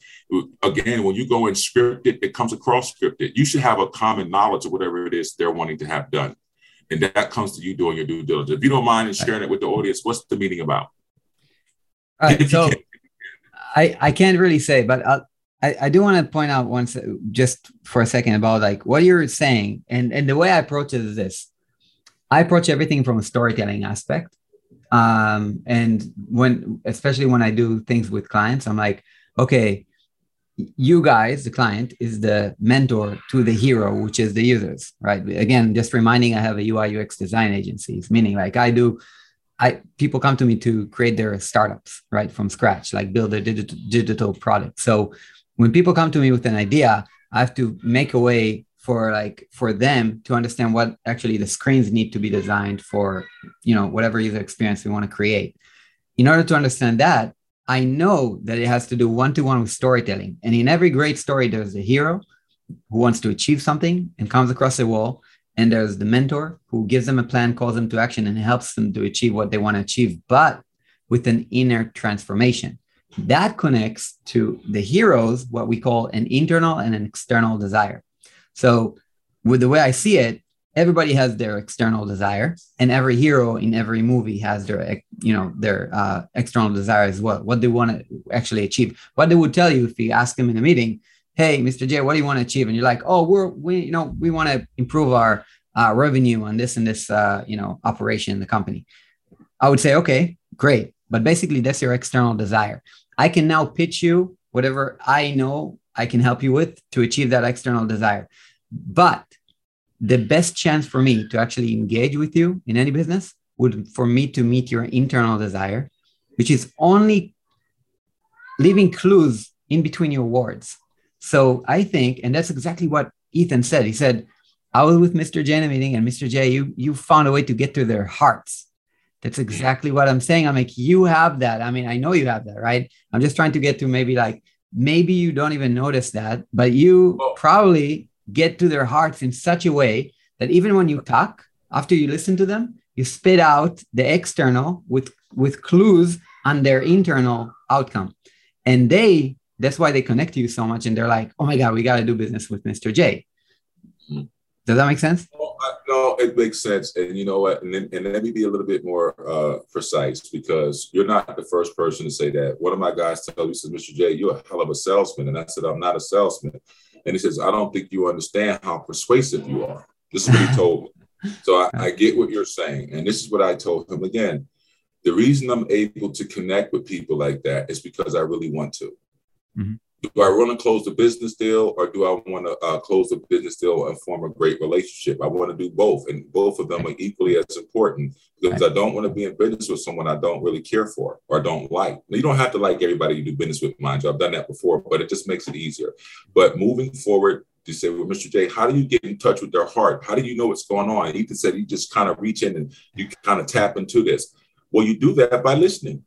again, when you go and scripted, it it comes across scripted. You should have a common knowledge of whatever it is they're wanting to have done, and that comes to you doing your due diligence. If you don't mind sharing it with the audience, what's the meeting about? All right, so I I can't really say, but I'll, I, I do want to point out once just for a second about like what you're saying and and the way I approach it is this. I approach everything from a storytelling aspect um and when especially when I do things with clients I'm like okay you guys the client is the mentor to the hero which is the users right? Again just reminding I have a UI UX design agencies meaning like I do I people come to me to create their startups right from scratch like build a digital digital product. So when people come to me with an idea, I have to make a way for like for them to understand what actually the screens need to be designed for, you know, whatever user experience we want to create. In order to understand that, I know that it has to do one to one with storytelling. And in every great story, there's a hero who wants to achieve something and comes across a wall. And there's the mentor who gives them a plan, calls them to action, and helps them to achieve what they want to achieve, but with an inner transformation that connects to the heroes, what we call an internal and an external desire. So, with the way I see it, everybody has their external desire, and every hero in every movie has their, you know, their uh, external desire as well. What they want to actually achieve. What they would tell you if you ask them in a meeting, "Hey, Mr. J, what do you want to achieve?" And you're like, "Oh, we're we, you know, we want to improve our uh, revenue on this and this, uh, you know, operation in the company." I would say, "Okay, great." But basically, that's your external desire. I can now pitch you whatever I know I can help you with to achieve that external desire. But the best chance for me to actually engage with you in any business would for me to meet your internal desire, which is only leaving clues in between your words. So I think, and that's exactly what Ethan said. He said, I was with Mr. J in a meeting, and Mr. J, you you found a way to get to their hearts. That's exactly what I'm saying. I'm like, you have that. I mean, I know you have that, right? I'm just trying to get to maybe like, maybe you don't even notice that, but you probably get to their hearts in such a way that even when you talk, after you listen to them, you spit out the external with with clues on their internal outcome. And they, that's why they connect to you so much. And they're like, oh my God, we got to do business with Mr. J. Mm-hmm. Does that make sense? No, it makes sense. And you know what? And, then, and let me be a little bit more uh, precise because you're not the first person to say that. One of my guys told me, says, Mr. J, you're a hell of a salesman. And I said, I'm not a salesman. And he says, I don't think you understand how persuasive you are. This is what he told me. So I, I get what you're saying. And this is what I told him again. The reason I'm able to connect with people like that is because I really want to. Mm-hmm do I want to close the business deal or do I want to uh, close the business deal and form a great relationship? I want to do both, and both of them are equally as important because I don't want to be in business with someone I don't really care for or don't like. You don't have to like everybody you do business with, mind you. I've done that before, but it just makes it easier. But moving forward, to say, well, Mr. J, how do you get in touch with their heart? How do you know what's going on? Ethan said you just kind of reach in and you kind of tap into this. Well, you do that by listening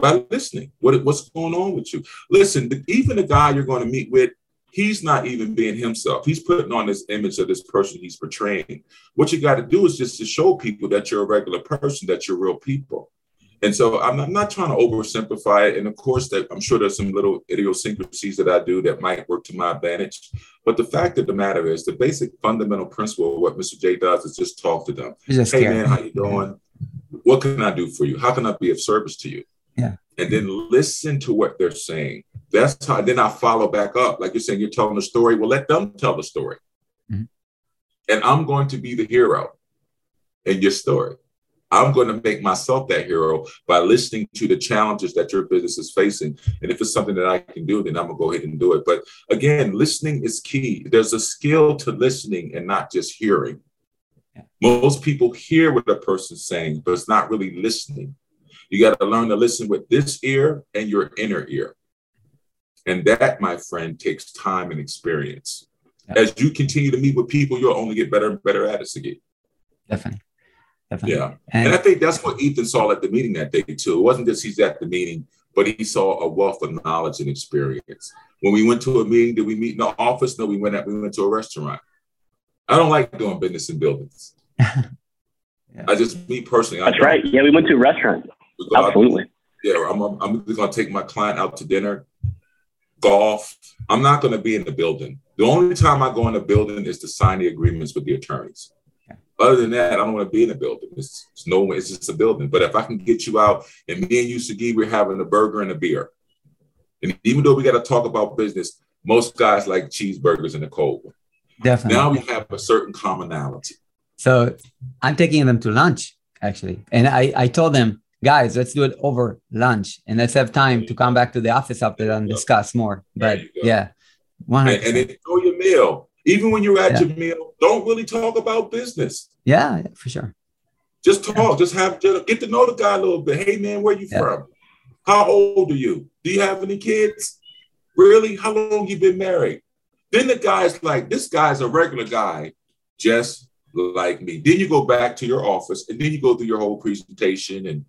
by listening. What, what's going on with you? Listen, even the guy you're going to meet with, he's not even being himself. He's putting on this image of this person he's portraying. What you got to do is just to show people that you're a regular person, that you're real people. And so I'm not, I'm not, trying to oversimplify it. And of course, that I'm sure there's some little idiosyncrasies that I do that might work to my advantage. But the fact of the matter is, the basic fundamental principle of what Mr. J does is just talk to them. Hey man, how you doing? What can I do for you? How can I be of service to you? Yeah. And then listen to what they're saying. That's how then I follow back up. Like you're saying, you're telling a story. Well, let them tell the story. Mm-hmm. And I'm going to be the hero in your story. I'm going to make myself that hero by listening to the challenges that your business is facing. And if it's something that I can do, then I'm going to go ahead and do it. But again, listening is key. There's a skill to listening and not just hearing. Yeah. Most people hear what a person's saying, but it's not really listening. You got to learn to listen with this ear and your inner ear. And that, my friend, takes time and experience. Yeah. As you continue to meet with people, you'll only get better and better at it, Sagi. Definitely. Definitely. Yeah. And, and I think that's what Ethan saw at the meeting that day, too. It wasn't just he's at the meeting, but he saw a wealth of knowledge and experience. When we went to a meeting, did we meet in the office? No, we went at, we went to a restaurant. I don't like doing business in buildings. Yeah. I just me personally. That's right. Yeah, we went to a restaurant. Absolutely. Yeah, I'm. I'm just gonna take my client out to dinner, golf. I'm not gonna be in the building. The only time I go in the building is to sign the agreements with the attorneys. Other than that, I don't want to be in the building. It's, it's no, it's just a building. But if I can get you out and me and you, Sagi, we're having a burger and a beer. And even though we got to talk about business, most guys like cheeseburgers in the cold. Definitely. Now we have a certain commonality. So I'm taking them to lunch actually, and I I told them, guys, let's do it over lunch, and let's have time to come back to the office after that and discuss more. But yeah, 100%. And, and enjoy your meal. Even when you're at yeah. your meal, don't really talk about business. Yeah, yeah for sure. Just talk. Yeah. Just have get to know the guy a little bit. Hey man, where you from? How old are you? Do you have any kids? Really? How long you been married? Then the guy's like, this guy's a regular guy, just like me. Then you go back to your office and then you go through your whole presentation and,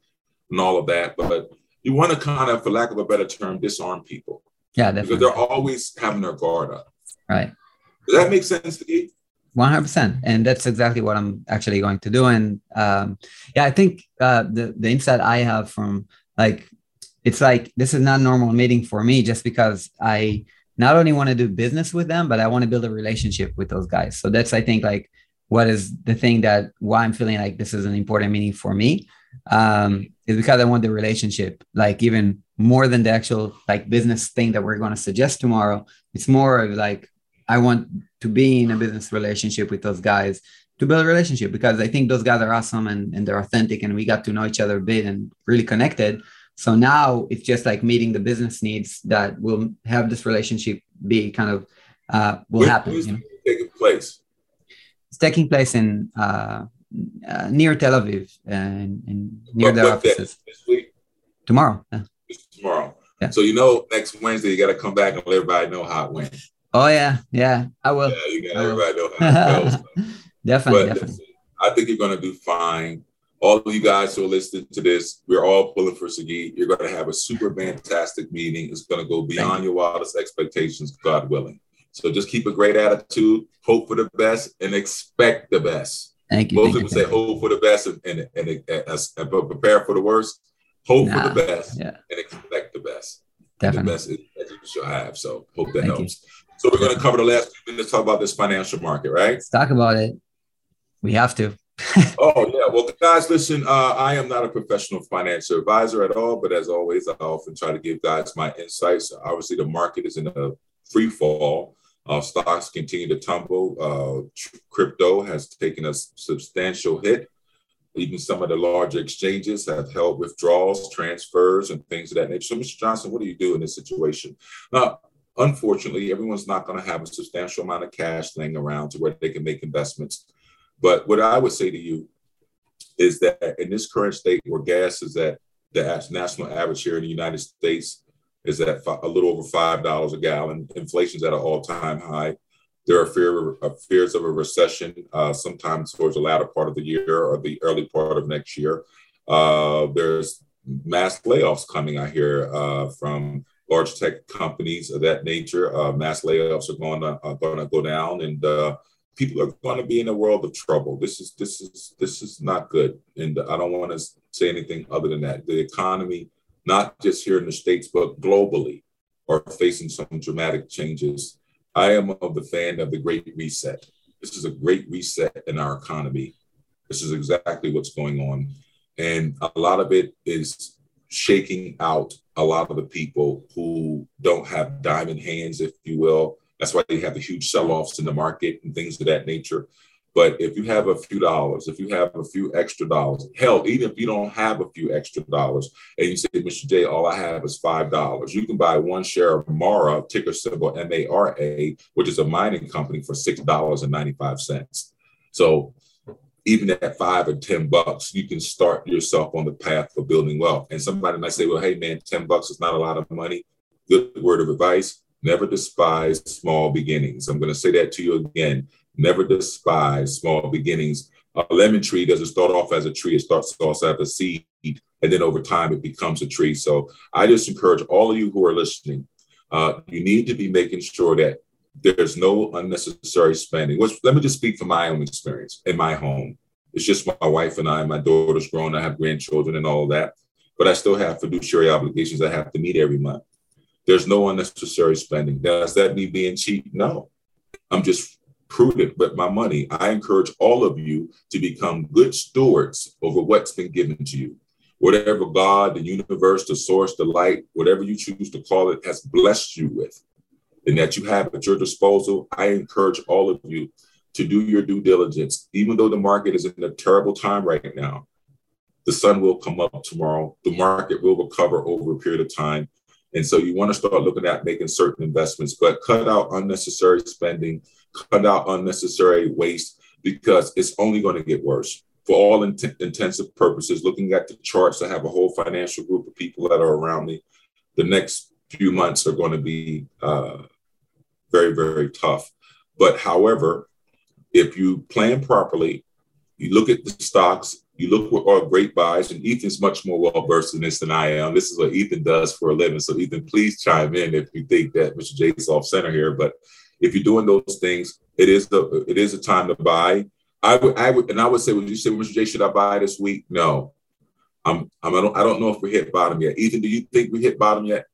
and all of that. But you want to kind of, for lack of a better term, disarm people. Yeah, definitely. Because they're always having their guard up. Right. Does that make sense to you? 100% and that's exactly what i'm actually going to do and um, yeah i think uh, the, the insight i have from like it's like this is not a normal meeting for me just because i not only want to do business with them but i want to build a relationship with those guys so that's i think like what is the thing that why i'm feeling like this is an important meeting for me um, is because i want the relationship like even more than the actual like business thing that we're going to suggest tomorrow it's more of like I want to be in a business relationship with those guys to build a relationship because I think those guys are awesome and, and they're authentic and we got to know each other a bit and really connected. So now it's just like meeting the business needs that will have this relationship be kind of uh, will happen. You know? taking place? It's taking place in uh, uh, near Tel Aviv and, and near their offices. This week? Tomorrow. Yeah. Tomorrow. Yeah. So you know, next Wednesday you got to come back and let everybody know how it went. Oh yeah, yeah, I will. Yeah, you got everybody know how it goes. definitely, but definitely. I think you're going to do fine. All of you guys who are listening to this, we're all pulling for Sagi. You're going to have a super fantastic meeting. It's going to go beyond your wildest expectations, God willing. So just keep a great attitude, hope for the best, and expect the best. Thank you. Most people say hope for the best and, and, and, and, prepare for the worst. Hope for the best and expect the best. Definitely. the best is, you shall have. So hope that helps. So we're going to cover the last few minutes, talk about this financial market, right? Let's talk about it. We have to. oh yeah, well, guys, listen. Uh, I am not a professional financial advisor at all, but as always, I often try to give guys my insights. Obviously, the market is in a free fall. Uh, stocks continue to tumble. Uh, crypto has taken a substantial hit. Even some of the larger exchanges have held withdrawals, transfers, and things of that nature. So, Mr. Johnson, what do you do in this situation? Now, Unfortunately, everyone's not going to have a substantial amount of cash laying around to where they can make investments. But what I would say to you is that in this current state where gas is at the national average here in the United States is at a little over five dollars a gallon. Inflation's at an all-time high. There are fear, uh, fears of a recession uh, sometimes towards the latter part of the year or the early part of next year. Uh, there's mass layoffs coming, I hear, uh, from large tech companies of that nature. Uh, mass layoffs are going to are going to go down, and uh, people are going to be in a world of trouble. This is this is this is not good, and I don't want to say anything other than that. The economy, not just here in the states, but globally, are facing some dramatic changes. I am of the fan of the Great Reset. This is a great reset in our economy. This is exactly what's going on. And a lot of it is shaking out a lot of the people who don't have diamond hands, if you will. That's why they have the huge sell offs in the market and things of that nature. But if you have a few dollars, if you have a few extra dollars, hell, even if you don't have a few extra dollars, and you say, Mr. J, all I have is $5, you can buy one share of Mara, ticker symbol M A R A, which is a mining company, for $6.95. So even at five or 10 bucks, you can start yourself on the path for building wealth. And somebody might say, well, hey, man, 10 bucks is not a lot of money. Good word of advice never despise small beginnings. I'm going to say that to you again. Never despise small beginnings. A lemon tree doesn't start off as a tree, it starts off as a seed, and then over time it becomes a tree. So I just encourage all of you who are listening, uh, you need to be making sure that there's no unnecessary spending. Which, let me just speak from my own experience in my home. It's just my wife and I. My daughter's grown. I have grandchildren and all that, but I still have fiduciary obligations I have to meet every month. There's no unnecessary spending. Does that mean being cheap? No. I'm just prudent with my money. I encourage all of you to become good stewards over what's been given to you. Whatever God, the universe, the source, the light, whatever you choose to call it, has blessed you with, and that you have at your disposal, I encourage all of you to do your due diligence. Even though the market is in a terrible time right now, the sun will come up tomorrow. The market will recover over a period of time. And so you want to start looking at making certain investments, but cut out unnecessary spending, cut out unnecessary waste because it's only going to get worse. For all int- intensive purposes, looking at the charts, I have a whole financial group of people that are around me. The next few months are going to be uh, very, very tough. But however, if you plan properly, you look at the stocks, you look what are great buys, and Ethan's much more well versed in this than I am. This is what Ethan does for a living. So Ethan, please chime in if you think that Mr. J's off center here. But if you're doing those things, it is the it is a time to buy. I would I would and I would say, would you say, Mr. J, should I buy this week? No. I'm, I'm I don't I don't know if we hit bottom yet. Ethan, do you think we hit bottom yet?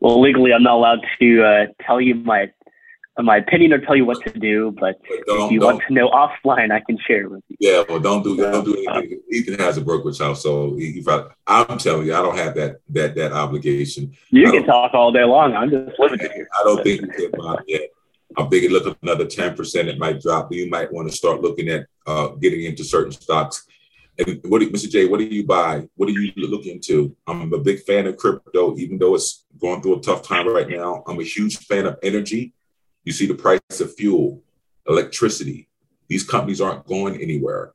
Well, legally, I'm not allowed to uh, tell you my my opinion or tell you what to do, but if you want to know offline, I can share it with you. Yeah, well, don't do don't do anything. Ethan has a brokerage house, so he, probably, I'm telling you, I don't have that that that obligation. You can talk all day long. I'm just living here. I don't think we hit bottom yet. I'm thinking look another 10%, it might drop. You might want to start looking at uh, getting into certain stocks. And what, Mr. J, what do you buy? What do you look into? I'm a big fan of crypto, even though it's going through a tough time right now. I'm a huge fan of energy. You see the price of fuel, electricity. These companies aren't going anywhere.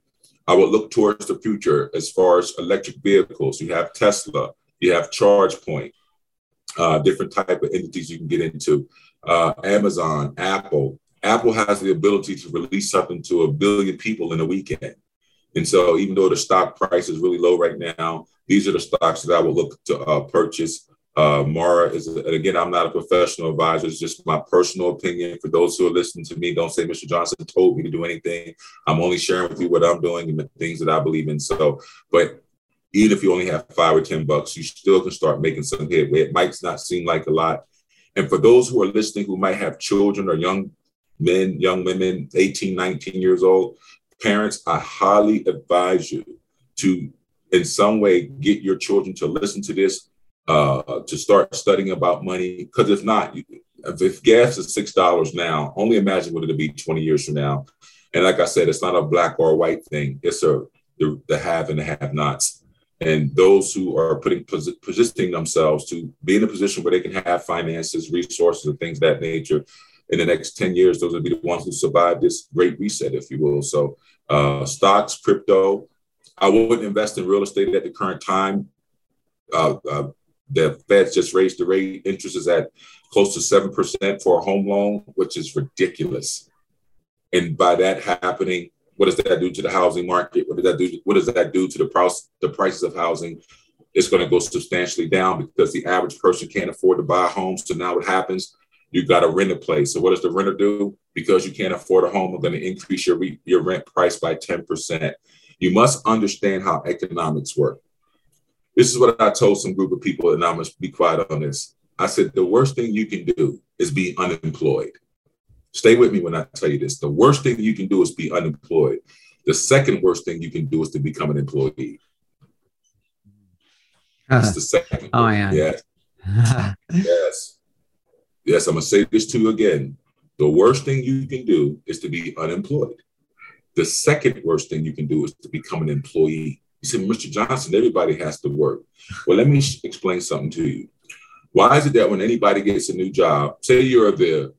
I would look towards the future as far as electric vehicles. You have Tesla, you have ChargePoint, uh, different type of entities you can get into. Uh, Amazon, Apple. Apple has the ability to release something to a billion people in a weekend. And so, even though the stock price is really low right now, these are the stocks that I would look to uh, purchase. Uh, Mara is, and again, I'm not a professional advisor. It's just my personal opinion. For those who are listening to me, don't say Mr. Johnson told me to do anything. I'm only sharing with you what I'm doing and the things that I believe in. So, but even if you only have five or 10 bucks, you still can start making some headway. It might not seem like a lot. And for those who are listening who might have children or young men, young women, 18, 19 years old, parents, I highly advise you to, in some way, get your children to listen to this, uh, to start studying about money. Because if not, if gas is six dollars now, only imagine what it'll be 20 years from now. And like I said, it's not a black or white thing. It's a the, the have and the have-nots. And those who are putting positioning themselves to be in a position where they can have finances, resources, and things that nature in the next 10 years, those will be the ones who survive this great reset, if you will. So uh, stocks, crypto. I wouldn't invest in real estate at the current time. Uh, uh, the Fed just raised the rate. Interest is at close to 7% for a home loan, which is ridiculous. And by that happening, what does that do to the housing market? What does that do? What does that do to the price, the prices of housing? It's going to go substantially down because the average person can't afford to buy a home. So now what happens? You've got to rent a place. So what does the renter do? Because you can't afford a home, we're going to increase your, re- your rent price by 10%. You must understand how economics work. This is what I told some group of people, and I'm going to be quiet on this. I said, the worst thing you can do is be unemployed. Stay with me when I tell you this. The worst thing you can do is be unemployed. The second worst thing you can do is to become an employee. That's the second. Oh, yeah. Yes. yes. Yes, I'm going to say this to you again. The worst thing you can do is to be unemployed. The second worst thing you can do is to become an employee. You said, Mr. Johnson, everybody has to work. Well, let me explain something to you. Why is it that when anybody gets a new job, say you're the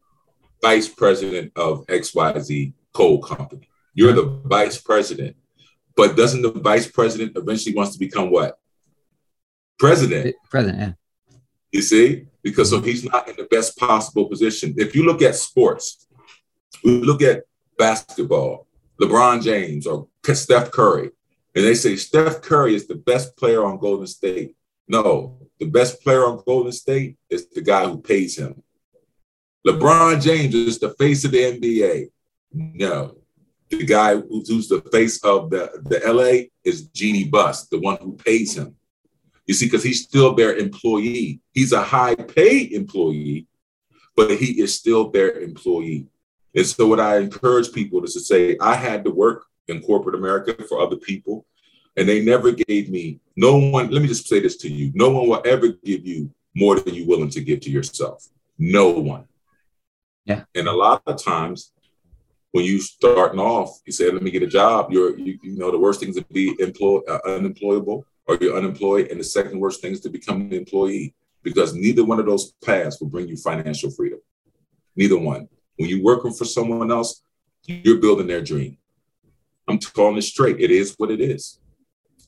vice president of XYZ coal company, you're the vice president, but doesn't the vice president eventually wants to become what? President. President, yeah. You see? because so he's not in the best possible position. If you look at sports, we look at basketball, LeBron James or Steph Curry, and they say Steph Curry is the best player on Golden State. No, the best player on Golden State is the guy who pays him. LeBron James is the face of the NBA. No, The guy who's the face of the, the LA is Jeanie Buss, the one who pays him. You see, because he's still their employee. He's a high paid employee, but he is still their employee. And so, what I encourage people is to say, I had to work in corporate America for other people, and they never gave me, no one, let me just say this to you no one will ever give you more than you're willing to give to yourself. No one. Yeah. And a lot of times, when you starting off, you say, "Let me get a job." You're, you, you know, the worst thing is to be employ, uh, unemployable, or you're unemployed, and the second worst thing is to become an employee because neither one of those paths will bring you financial freedom. Neither one. When you're working for someone else, you're building their dream. I'm telling it straight. It is what it is.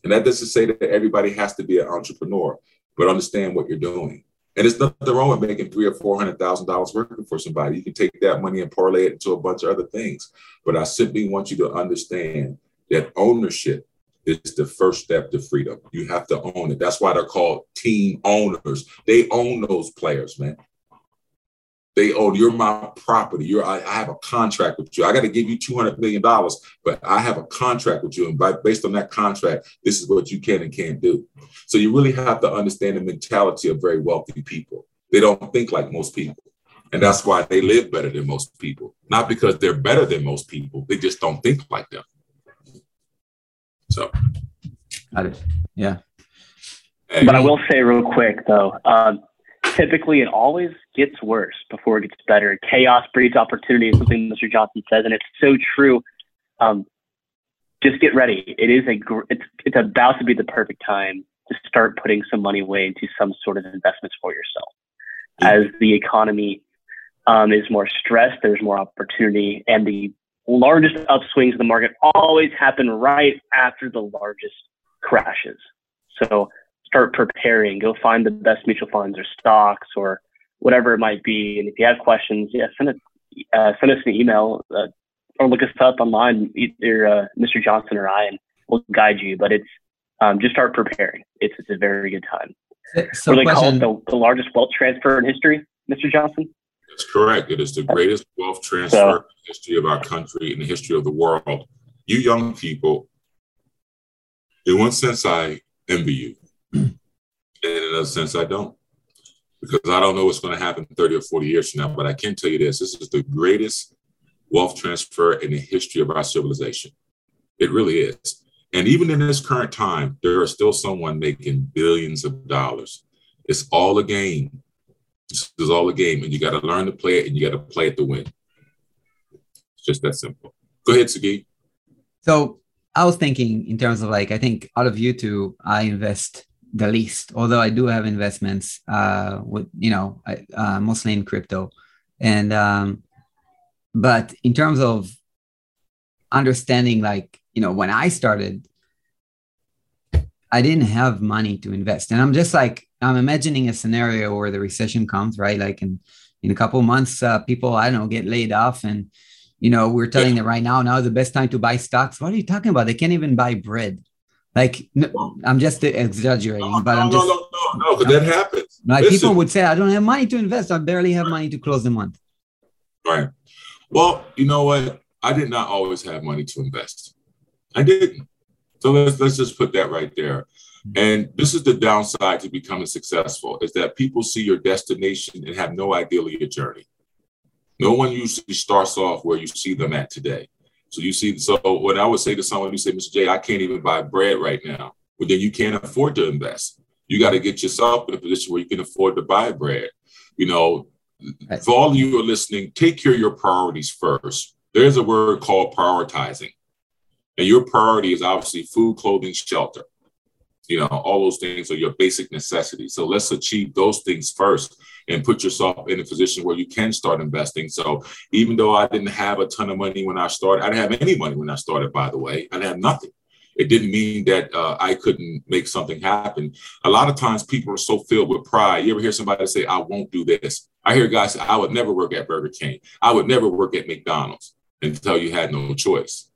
And that doesn't say that everybody has to be an entrepreneur, but understand what you're doing. And there's nothing wrong with making three or four hundred thousand dollars working for somebody. You can take that money and parlay it into a bunch of other things. But I simply want you to understand that ownership is the first step to freedom. You have to own it. That's why they're called team owners. They own those players, man. They own you're my property. You're I, I have a contract with you. I got to give you two hundred million dollars, but I have a contract with you, and by, based on that contract, this is what you can and can't do. So you really have to understand the mentality of very wealthy people. They don't think like most people, and that's why they live better than most people. Not because they're better than most people. They just don't think like them. So, got it. Yeah. Hey. But I will say real quick though, um, typically it always gets worse before it gets better. Chaos breeds opportunity, is something Mr. Johnson says, and it's so true. Um, just get ready. It is a gr- it's it's about to be the perfect time to start putting some money away into some sort of investments for yourself. As the economy um, is more stressed, there's more opportunity, and the largest upswings in the market always happen right after the largest crashes. So start preparing. Go find the best mutual funds or stocks or whatever it might be. And if you have questions, yeah, send it, uh, send us an email uh, or look us up online, either uh, Mr. Johnson or I, and we'll guide you. But it's um, just start preparing. It's it's a very good time. So what do they call it the, the largest wealth transfer in history, Mr. Johnson? That's correct. It is the greatest wealth transfer so, in the history of our country, in the history of the world. You young people, in one sense, I envy you. And in another sense, I don't. Because I don't know what's going to happen 30 or 40 years from now. But I can tell you this this is the greatest wealth transfer in the history of our civilization. It really is. And even in this current time, there are still someone making billions of dollars. It's all a game. This is all a game. And you got to learn to play it and you got to play it to win. It's just that simple. Go ahead, Sagi. So I was thinking in terms of like, I think out of you two, I invest the least. Although I do have investments uh, with you know uh, mostly in crypto, and um, but in terms of understanding, like you know, when I started, I didn't have money to invest, and I'm just like I'm imagining a scenario where the recession comes, right? Like in in a couple months, uh, people I don't know get laid off and you know we're telling them right now now is the best time to buy stocks. What are you talking about? They can't even buy bread like, no, I'm just exaggerating, no, but I'm just. No, no, no, no, because that happens. Like Listen. people would say, I don't have money to invest. I barely have money to close the month. Right. Well, you know what? I did not always have money to invest. I didn't. So let's let's just put that right there. And this is the downside to becoming successful is that people see your destination and have no idea of your journey. No one usually starts off where you see them at today. So you see, so what I would say to someone who say, Mr. J, I can't even buy bread right now. Well, then you can't afford to invest. You got to get yourself in a position where you can afford to buy bread. You know, right. for all of you who are listening, take care of your priorities first. There's a word called prioritizing. And your priority is obviously food, clothing, shelter. You know, all those things are your basic necessities. So let's achieve those things first and put yourself in a position where you can start investing. So even though I didn't have a ton of money when I started, I didn't have any money when I started, by the way. I didn't have nothing. It didn't mean that uh, I couldn't make something happen. A lot of times people are so filled with pride. You ever hear somebody say, I won't do this? I hear guys say, I would never work at Burger King. I would never work at McDonald's until you had no choice.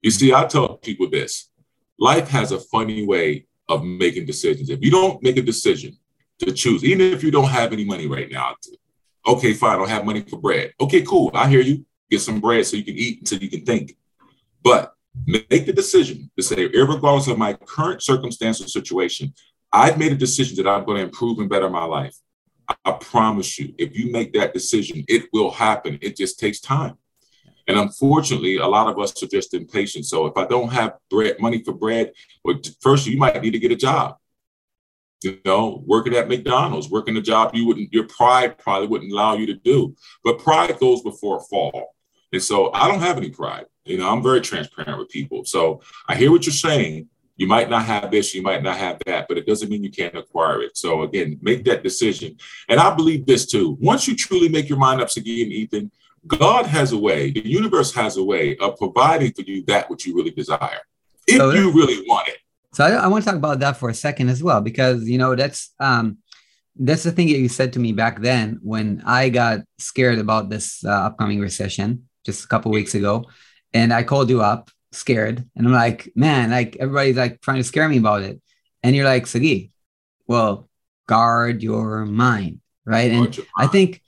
You see, I tell people this life has a funny way of making decisions. If you don't make a decision to choose, even if you don't have any money right now. Okay, fine, I don't have money for bread. Okay, cool. I hear you. Get some bread so you can eat until you can think. But make the decision to say, regardless of my current circumstance or situation, I've made a decision that I'm going to improve and better my life. I promise you, if you make that decision, it will happen. It just takes time. And unfortunately, a lot of us are just impatient. So if I don't have bread, money for bread, well, first you might need to get a job. You know, working at McDonald's, working a job you wouldn't, your pride probably wouldn't allow you to do. But pride goes before a fall. And so I don't have any pride. You know, I'm very transparent with people. So I hear what you're saying. You might not have this, you might not have that, but it doesn't mean you can't acquire it. So again, make that decision. And I believe this too. Once you truly make your mind up again, Ethan, God has a way, the universe has a way of providing for you that which you really desire, if you really want it. So I, I, want to talk about that for a second as well, because you know that's um that's the thing that you said to me back then when I got scared about this uh, upcoming recession just a couple weeks ago, and I called you up scared, and I'm like, man, like everybody's like trying to scare me about it, and you're like, Sagi, well, guard your mind, right? And I think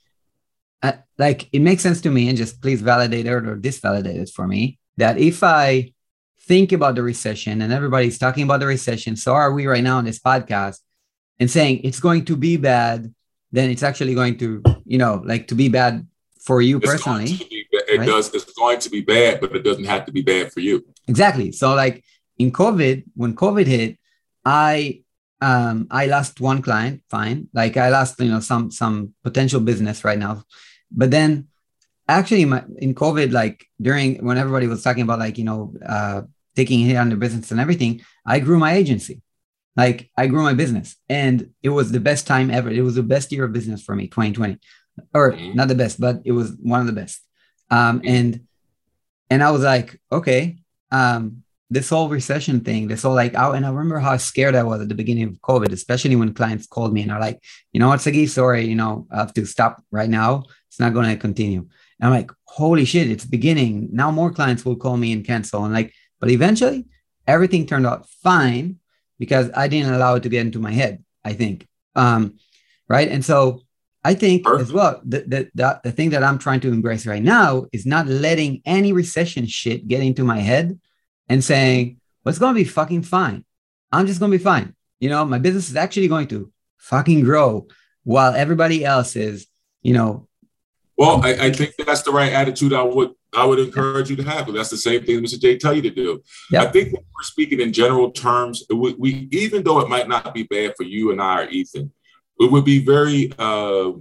uh, like it makes sense to me and just please validate it or disvalidate it for me that if i think about the recession and everybody's talking about the recession so are we right now on this podcast and saying it's going to be bad then it's actually going to you know like to be bad for you it's personally it right? does it's going to be bad but it doesn't have to be bad for you. Exactly. So like in covid when covid hit i um i lost one client fine. Like i lost you know some some potential business right now. But then actually my, in covid like during when everybody was talking about like you know uh taking a hit on the business and everything i grew my agency like i grew my business and it was the best time ever it was the best year of business for me 2020 or mm-hmm. not the best but it was one of the best um mm-hmm. and and i was like okay um this whole recession thing, this whole like, oh, and I remember how scared I was at the beginning of COVID, especially when clients called me and are like, you know what, Sagi, sorry, you know, I have to stop right now. It's not going to continue. And I'm like, holy shit, it's beginning. Now more clients will call me and cancel. And like, but eventually everything turned out fine because I didn't allow it to get into my head, I think. Um, right. And so I think Perfect. as well, the, the, the, the thing that I'm trying to embrace right now is not letting any recession shit get into my head and saying, well, it's going to be fucking fine. I'm just going to be fine. You know, my business is actually going to fucking grow while everybody else is, you know. Well, I, I think that's the right attitude I would I would encourage you to have. That's the same thing Mr. J tell you to do. Yeah. I think when we're speaking in general terms, we, we, even though it might not be bad for you and I or Ethan, it would be very uh,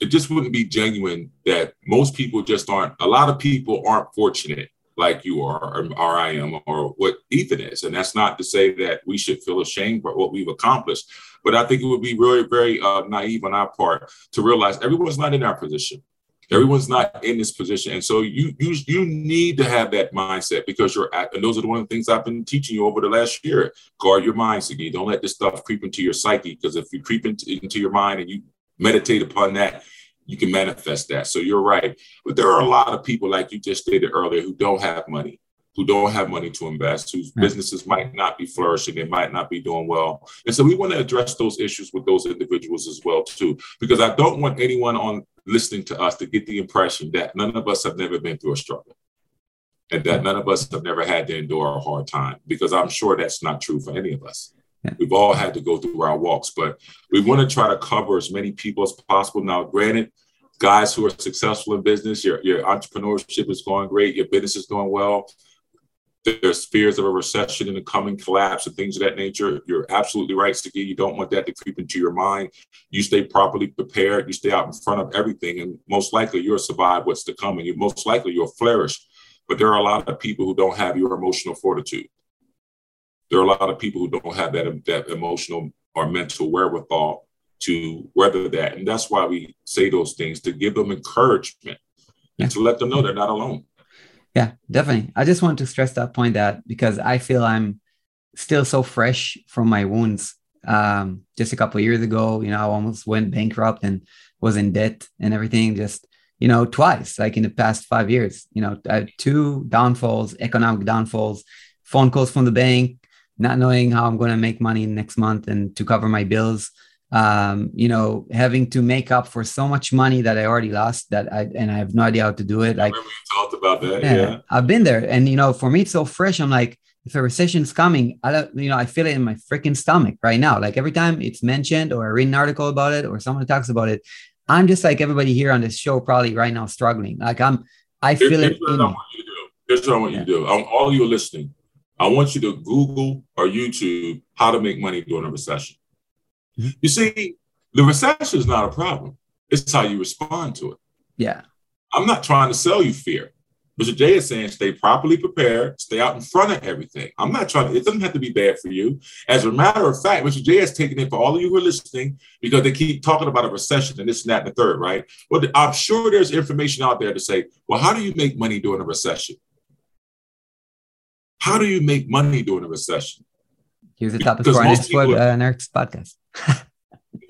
it just wouldn't be genuine that most people just aren't a lot of people aren't fortunate like you are, or, or, I am, or what Ethan is. And that's not to say that we should feel ashamed for what we've accomplished, but I think it would be really very uh, naive on our part to realize everyone's not in our position. Everyone's not in this position, and so you you you need to have that mindset because you're at, and those are one of the things I've been teaching you over the last year. Guard your mind, Sagi. Don't let this stuff creep into your psyche because if you creep into, into your mind and you meditate upon that, you can manifest that. So you're right. But there are a lot of people, like you just stated earlier, who don't have money, who don't have money to invest, whose businesses might not be flourishing, they might not be doing well. And so we want to address those issues with those individuals as well, too, because I don't want anyone on listening to us to get the impression that none of us have never been through a struggle. And that none of us have never had to endure a hard time, because I'm sure that's not true for any of us. We've all had to go through our walks, but we want to try to cover as many people as possible. Now, granted, guys who are successful in business, your, your entrepreneurship is going great, your business is doing well. There's fears of a recession and a coming collapse and things of that nature. You're absolutely right, Sagi. You don't want that to creep into your mind. You stay properly prepared. You stay out in front of everything, and most likely you'll survive what's to come, and you most likely you'll flourish. But there are a lot of people who don't have your emotional fortitude there are a lot of people who don't have that, that emotional or mental wherewithal to weather that. And that's why we say those things to give them encouragement yeah. and to let them know they're not alone. Yeah, definitely. I just want to stress that point that because I feel I'm still so fresh from my wounds. Um, just a couple years ago, you know, I almost went bankrupt and was in debt and everything. Just you know, twice, like in the past five years. You know, two downfalls, economic downfalls, phone calls from the bank, not knowing how I'm going to make money next month and to cover my bills. um, you know, having to make up for so much money that I already lost that I and I have no idea how to do it. Like remember you talked about that. Yeah, yeah. I've been there. And you know, for me it's so fresh. I'm like, if a recession's coming, I don't, you know, I feel it in my freaking stomach right now. Like every time it's mentioned or I read an article about it or someone talks about it, I'm just like everybody here on this show probably right now struggling. Like I'm I feel Here's it. what I want you to do. Here's what I want you to do. I- All you listening, I want you to Google or YouTube how to make money during a recession. Mhm. You see, the recession is not a problem. It's how you respond to it. Yeah. I'm not trying to sell you fear. Mr. J is saying stay properly prepared, stay out in front of everything. I'm not trying, to, it doesn't have to be bad for you. As a matter of fact, Mr. J has taken it for all of you who are listening because they keep talking about a recession and this and that and the third, right? Well, I'm sure there's information out there to say, well, how do you make money during a recession? How do you make money during a recession? Here's the topic Because for our next, people- uh, next podcast.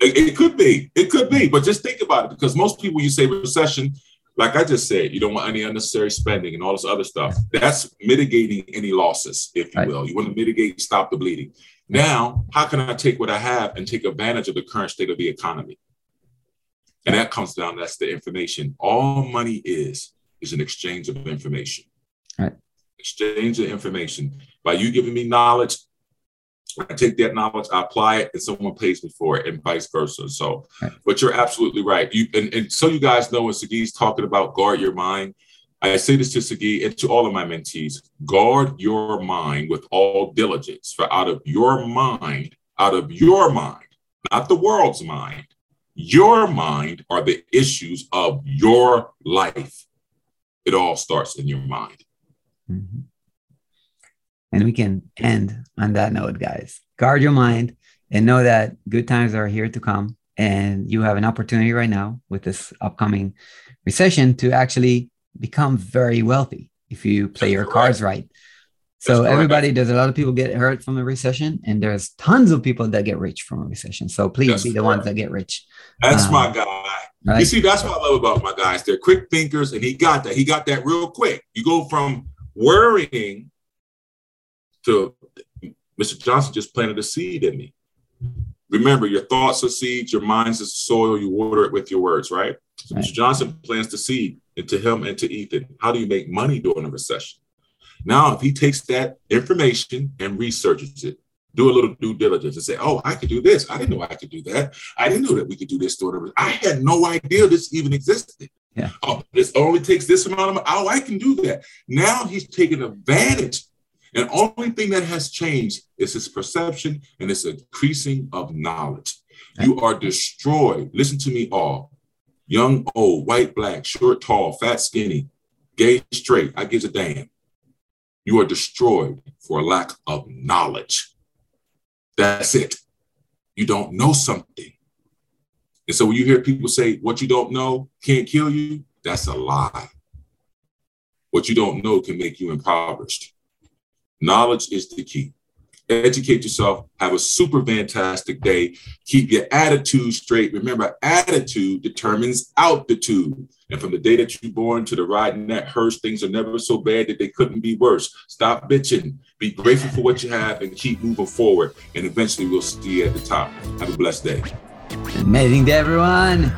It, it could be, it could be, but just think about it because most people, you say recession, like I just said, you don't want any unnecessary spending and all this other stuff. That's mitigating any losses, if you Right. will. You want to mitigate, stop the bleeding. Now, how can I take what I have and take advantage of the current state of the economy? And that comes down, that's the information. All money is, is an exchange of information. Right. Exchange of information. By you giving me knowledge, I take that knowledge, I apply it, and someone pays me for it, and vice versa. So, Right. but you're absolutely right. You and, and so you guys know when Sagi's talking about guard your mind. I say this to Sagi and to all of my mentees: guard your mind with all diligence, for out of your mind, out of your mind, not the world's mind, your mind are the issues of your life. It all starts in your mind. Mhm. And we can end on that note, guys. Guard your mind and know that good times are here to come. And you have an opportunity right now with this upcoming recession to actually become very wealthy if you play That's your correct. cards right. So That's correct. everybody, there's a lot of people get hurt from the recession, and there's tons of people that get rich from a recession. So please That's be the ones that get rich. That's Um, my guy. You see, that's what I love about my guys. They're quick thinkers, and he got that. He got that real quick. You go from worrying to Mr. Johnson just planted a seed in me. Remember, your thoughts are seeds, your minds is soil, you water it with your words, right? So Right. Mr. Johnson plants the seed into him and to Ethan. How do you make money during a recession? Now, if he takes that information and researches it, do a little due diligence and say, oh, I could do this. I didn't know I could do that. I didn't know that we could do this. I had no idea this even existed. Yeah. Oh, this only takes this amount of money. Oh, I can do that. Now he's taking advantage. And only thing that has changed is his perception and it's increasing of knowledge. You are destroyed. Listen to me all. Young, old, white, black, short, tall, fat, skinny, gay, straight. I gives a damn. You are destroyed for lack of knowledge. That's it. You don't know something. And so when you hear people say, what you don't know can't kill you, that's a lie. What you don't know can make you impoverished. Knowledge is the key. Educate yourself. Have a super fantastic day. Keep your attitude straight. Remember, attitude determines altitude. And from the day that you're born to the ride in that hearse, things are never so bad that they couldn't be worse. Stop bitching. Be grateful for what you have and keep moving forward. And eventually we'll see you at the top. Have a blessed day. Amazing day, everyone.